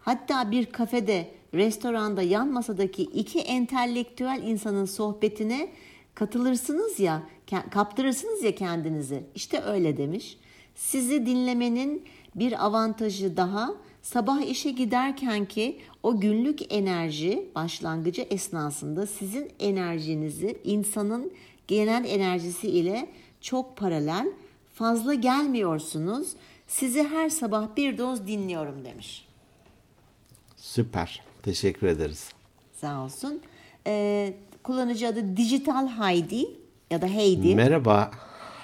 hatta bir kafede, restoranda yan masadaki iki entelektüel insanın sohbetine katılırsınız ya, kaptırırsınız ya kendinizi. İşte öyle demiş. Sizi dinlemenin bir avantajı daha sabah işe giderken ki o günlük enerji başlangıcı esnasında sizin enerjinizi insanın genel enerjisi ile çok paralel fazla gelmiyorsunuz. Sizi her sabah bir doz dinliyorum demiş. Süper. Teşekkür ederiz. Sağ olsun. Ee, kullanıcı adı Digital Heidi ya da Heidi. Merhaba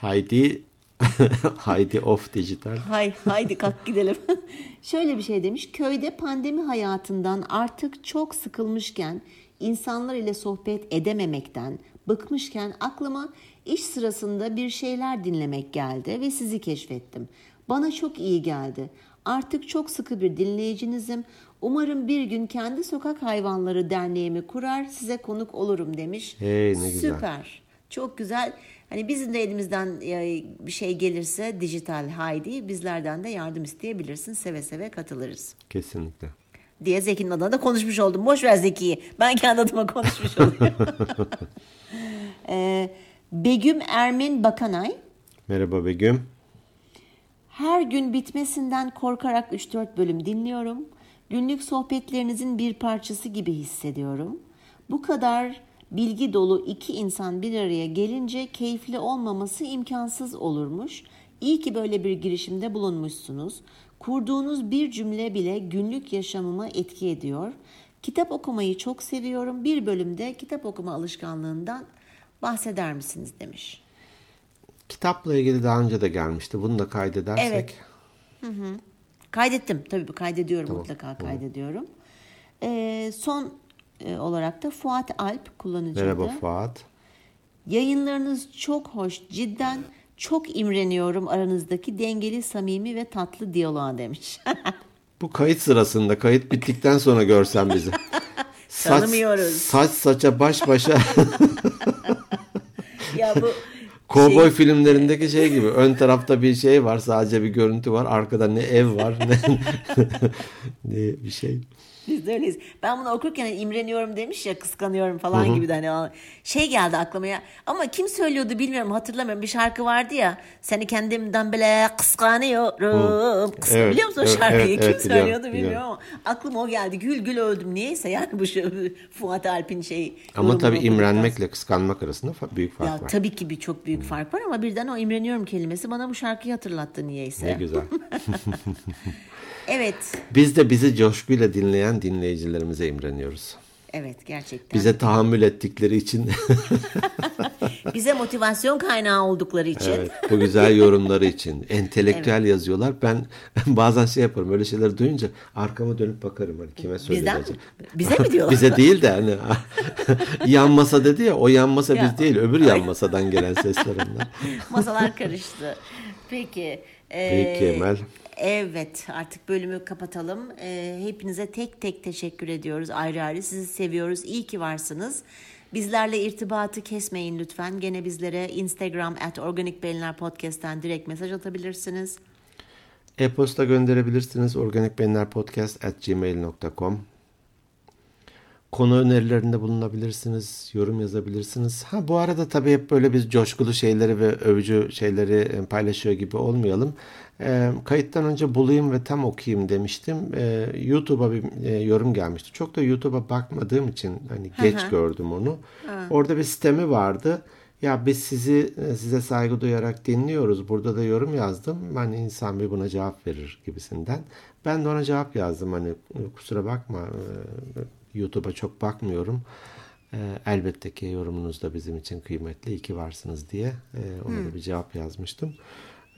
Haydi. [laughs] Haydi Off Digital. Hay, haydi kalk gidelim. [laughs] Şöyle bir şey demiş. Köyde pandemi hayatından artık çok sıkılmışken, insanlar ile sohbet edememekten bıkmışken aklıma iş sırasında bir şeyler dinlemek geldi ve sizi keşfettim. Bana çok iyi geldi. Artık çok sıkı bir dinleyicinizim. Umarım bir gün kendi sokak hayvanları derneğimi kurar, size konuk olurum demiş. Hey, ne güzel. Süper. Çok güzel. Hani bizim de elimizden e, bir şey gelirse dijital Haydi bizlerden de yardım isteyebilirsin. Seve seve katılırız. Kesinlikle. Diye Zeki'nin adına da konuşmuş oldum. Boş ver Zeki'yi. Ben kendi adıma konuşmuş oluyorum. Ee, [laughs] Begüm Ermin Bakanay. Merhaba Begüm. Her gün bitmesinden korkarak 3-4 bölüm dinliyorum. Günlük sohbetlerinizin bir parçası gibi hissediyorum. Bu kadar bilgi dolu iki insan bir araya gelince keyifli olmaması imkansız olurmuş. İyi ki böyle bir girişimde bulunmuşsunuz. Kurduğunuz bir cümle bile günlük yaşamıma etki ediyor. Kitap okumayı çok seviyorum. Bir bölümde kitap okuma alışkanlığından bahseder misiniz demiş. Kitapla ilgili daha önce de gelmişti. Bunu da kaydedersek. Evet. Kaydettim. Tabii kaydediyorum mutlaka kaydediyorum. Ee, son olarak da Fuat Alp kullanıcıydı. Merhaba Fuat. Yayınlarınız çok hoş. Cidden çok imreniyorum aranızdaki dengeli, samimi ve tatlı diyaloğa demiş. [laughs] Bu kayıt sırasında, kayıt bittikten sonra görsen bizi. [laughs] Saç, Tanımıyoruz. saç saça baş başa [laughs] ya bu kovboy şey- filmlerindeki şey gibi. Ön tarafta bir şey var, sadece bir görüntü var. Arkada ne ev var ne, ne bir şey. [laughs] Biz de öyleyiz. Ben bunu okurken imreniyorum demiş ya kıskanıyorum falan Hı-hı. gibi de hani şey geldi aklıma ya. Ama kim söylüyordu bilmiyorum hatırlamıyorum. Bir şarkı vardı ya. Seni kendimden bile kıskanıyorum. Kıs- evet, Biliyor musun o şarkıyı? Evet, kim evet, söylüyordu biliyorum, bilmiyorum ama aklıma o geldi. Gül gül öldüm. Niyeyse yani bu şu Fuat Alp'in şey. Ama tabii imrenmekle kıskanmak arasında büyük fark ya, var. Tabii ki bir çok büyük Hı. fark var ama birden o imreniyorum kelimesi bana bu şarkıyı hatırlattı niyeyse. Ne güzel. [laughs] [laughs] evet. Biz de bizi coşkuyla dinleyen dinleyicilerimize imreniyoruz. Evet gerçekten. Bize tahammül ettikleri için. [laughs] Bize motivasyon kaynağı oldukları için. Evet, bu güzel yorumları için. [laughs] Entelektüel evet. yazıyorlar. Ben [laughs] bazen şey yaparım öyle şeyler duyunca arkama dönüp bakarım hani kime söyledi Bizden. Bize mi diyorlar? Bize değil de hani yan masa dedi ya o yan masa ya. biz değil öbür yan masadan gelen sesler onlar. Masalar karıştı. Peki. Peki Emel. Evet artık bölümü kapatalım. E, hepinize tek tek teşekkür ediyoruz ayrı ayrı. Sizi seviyoruz. İyi ki varsınız. Bizlerle irtibatı kesmeyin lütfen. Gene bizlere Instagram at Organik Beyinler Podcast'ten direkt mesaj atabilirsiniz. E-posta gönderebilirsiniz. organikbeyinlerpodcast at gmail.com Konu önerilerinde bulunabilirsiniz, yorum yazabilirsiniz. Ha bu arada tabii hep böyle biz coşkulu şeyleri ve övücü şeyleri e, paylaşıyor gibi olmayalım. E, kayıttan önce bulayım ve tam okuyayım demiştim. E, YouTube'a bir e, yorum gelmişti. Çok da YouTube'a bakmadığım için hani geç gördüm onu. Orada bir sistemi vardı. Ya biz sizi e, size saygı duyarak dinliyoruz. Burada da yorum yazdım. Hani insan bir buna cevap verir gibisinden. Ben de ona cevap yazdım. Hani kusura bakma YouTube'a çok bakmıyorum. E, elbette ki yorumunuz da bizim için kıymetli. İyi ki varsınız diye e, ona hmm. da bir cevap yazmıştım.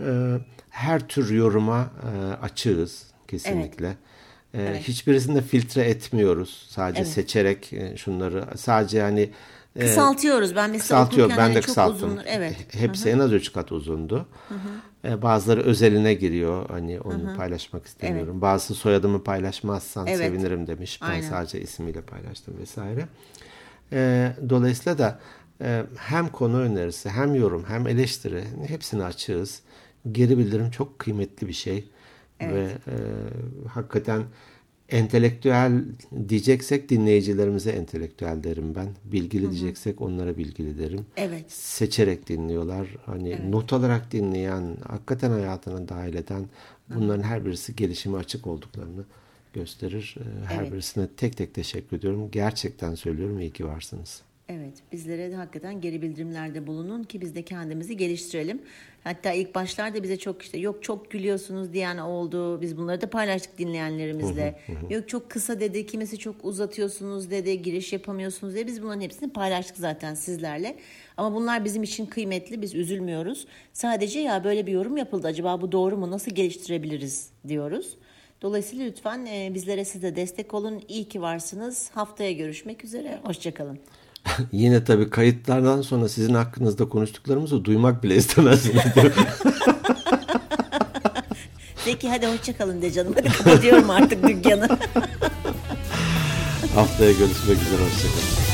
E, her tür yoruma e, açığız kesinlikle. Evet. E, evet. Hiçbirisini de filtre etmiyoruz. Sadece evet. seçerek e, şunları sadece hani Kısaltıyoruz. Ben mesela kısaltıyor. Ben de hani kısalttım. Evet. Hepsi Hı-hı. en az üç kat uzundu. Hı-hı. Bazıları özeline giriyor. Hani onu Hı-hı. paylaşmak istemiyorum. Evet. Bazısı soyadımı paylaşmazsan evet. sevinirim demiş. Ben Aynen. sadece ismiyle paylaştım vesaire. Dolayısıyla da hem konu önerisi hem yorum hem eleştiri hepsini açığız. Geri bildirim çok kıymetli bir şey. Evet. Ve e, hakikaten entelektüel diyeceksek dinleyicilerimize entelektüel derim ben. Bilgili Hı-hı. diyeceksek onlara bilgili derim. Evet. Seçerek dinliyorlar. Hani evet. not alarak dinleyen, hakikaten hayatına dahil eden bunların her birisi gelişime açık olduklarını gösterir. Her evet. birisine tek tek teşekkür ediyorum. Gerçekten söylüyorum iyi ki varsınız. Evet, bizlere de hakikaten geri bildirimlerde bulunun ki biz de kendimizi geliştirelim. Hatta ilk başlarda bize çok işte yok çok gülüyorsunuz diyen oldu. Biz bunları da paylaştık dinleyenlerimizle. yok çok kısa dedi, kimisi çok uzatıyorsunuz dedi, giriş yapamıyorsunuz dedi. Biz bunların hepsini paylaştık zaten sizlerle. Ama bunlar bizim için kıymetli, biz üzülmüyoruz. Sadece ya böyle bir yorum yapıldı, acaba bu doğru mu, nasıl geliştirebiliriz diyoruz. Dolayısıyla lütfen bizlere siz de destek olun. İyi ki varsınız. Haftaya görüşmek üzere. Hoşçakalın. [laughs] Yine tabii kayıtlardan sonra sizin hakkınızda konuştuklarımızı duymak bile istemezsiniz. [laughs] Zeki hadi hoşçakalın de canım. Hadi kapatıyorum artık dükkanı. [laughs] Haftaya görüşmek üzere. Hoşçakalın.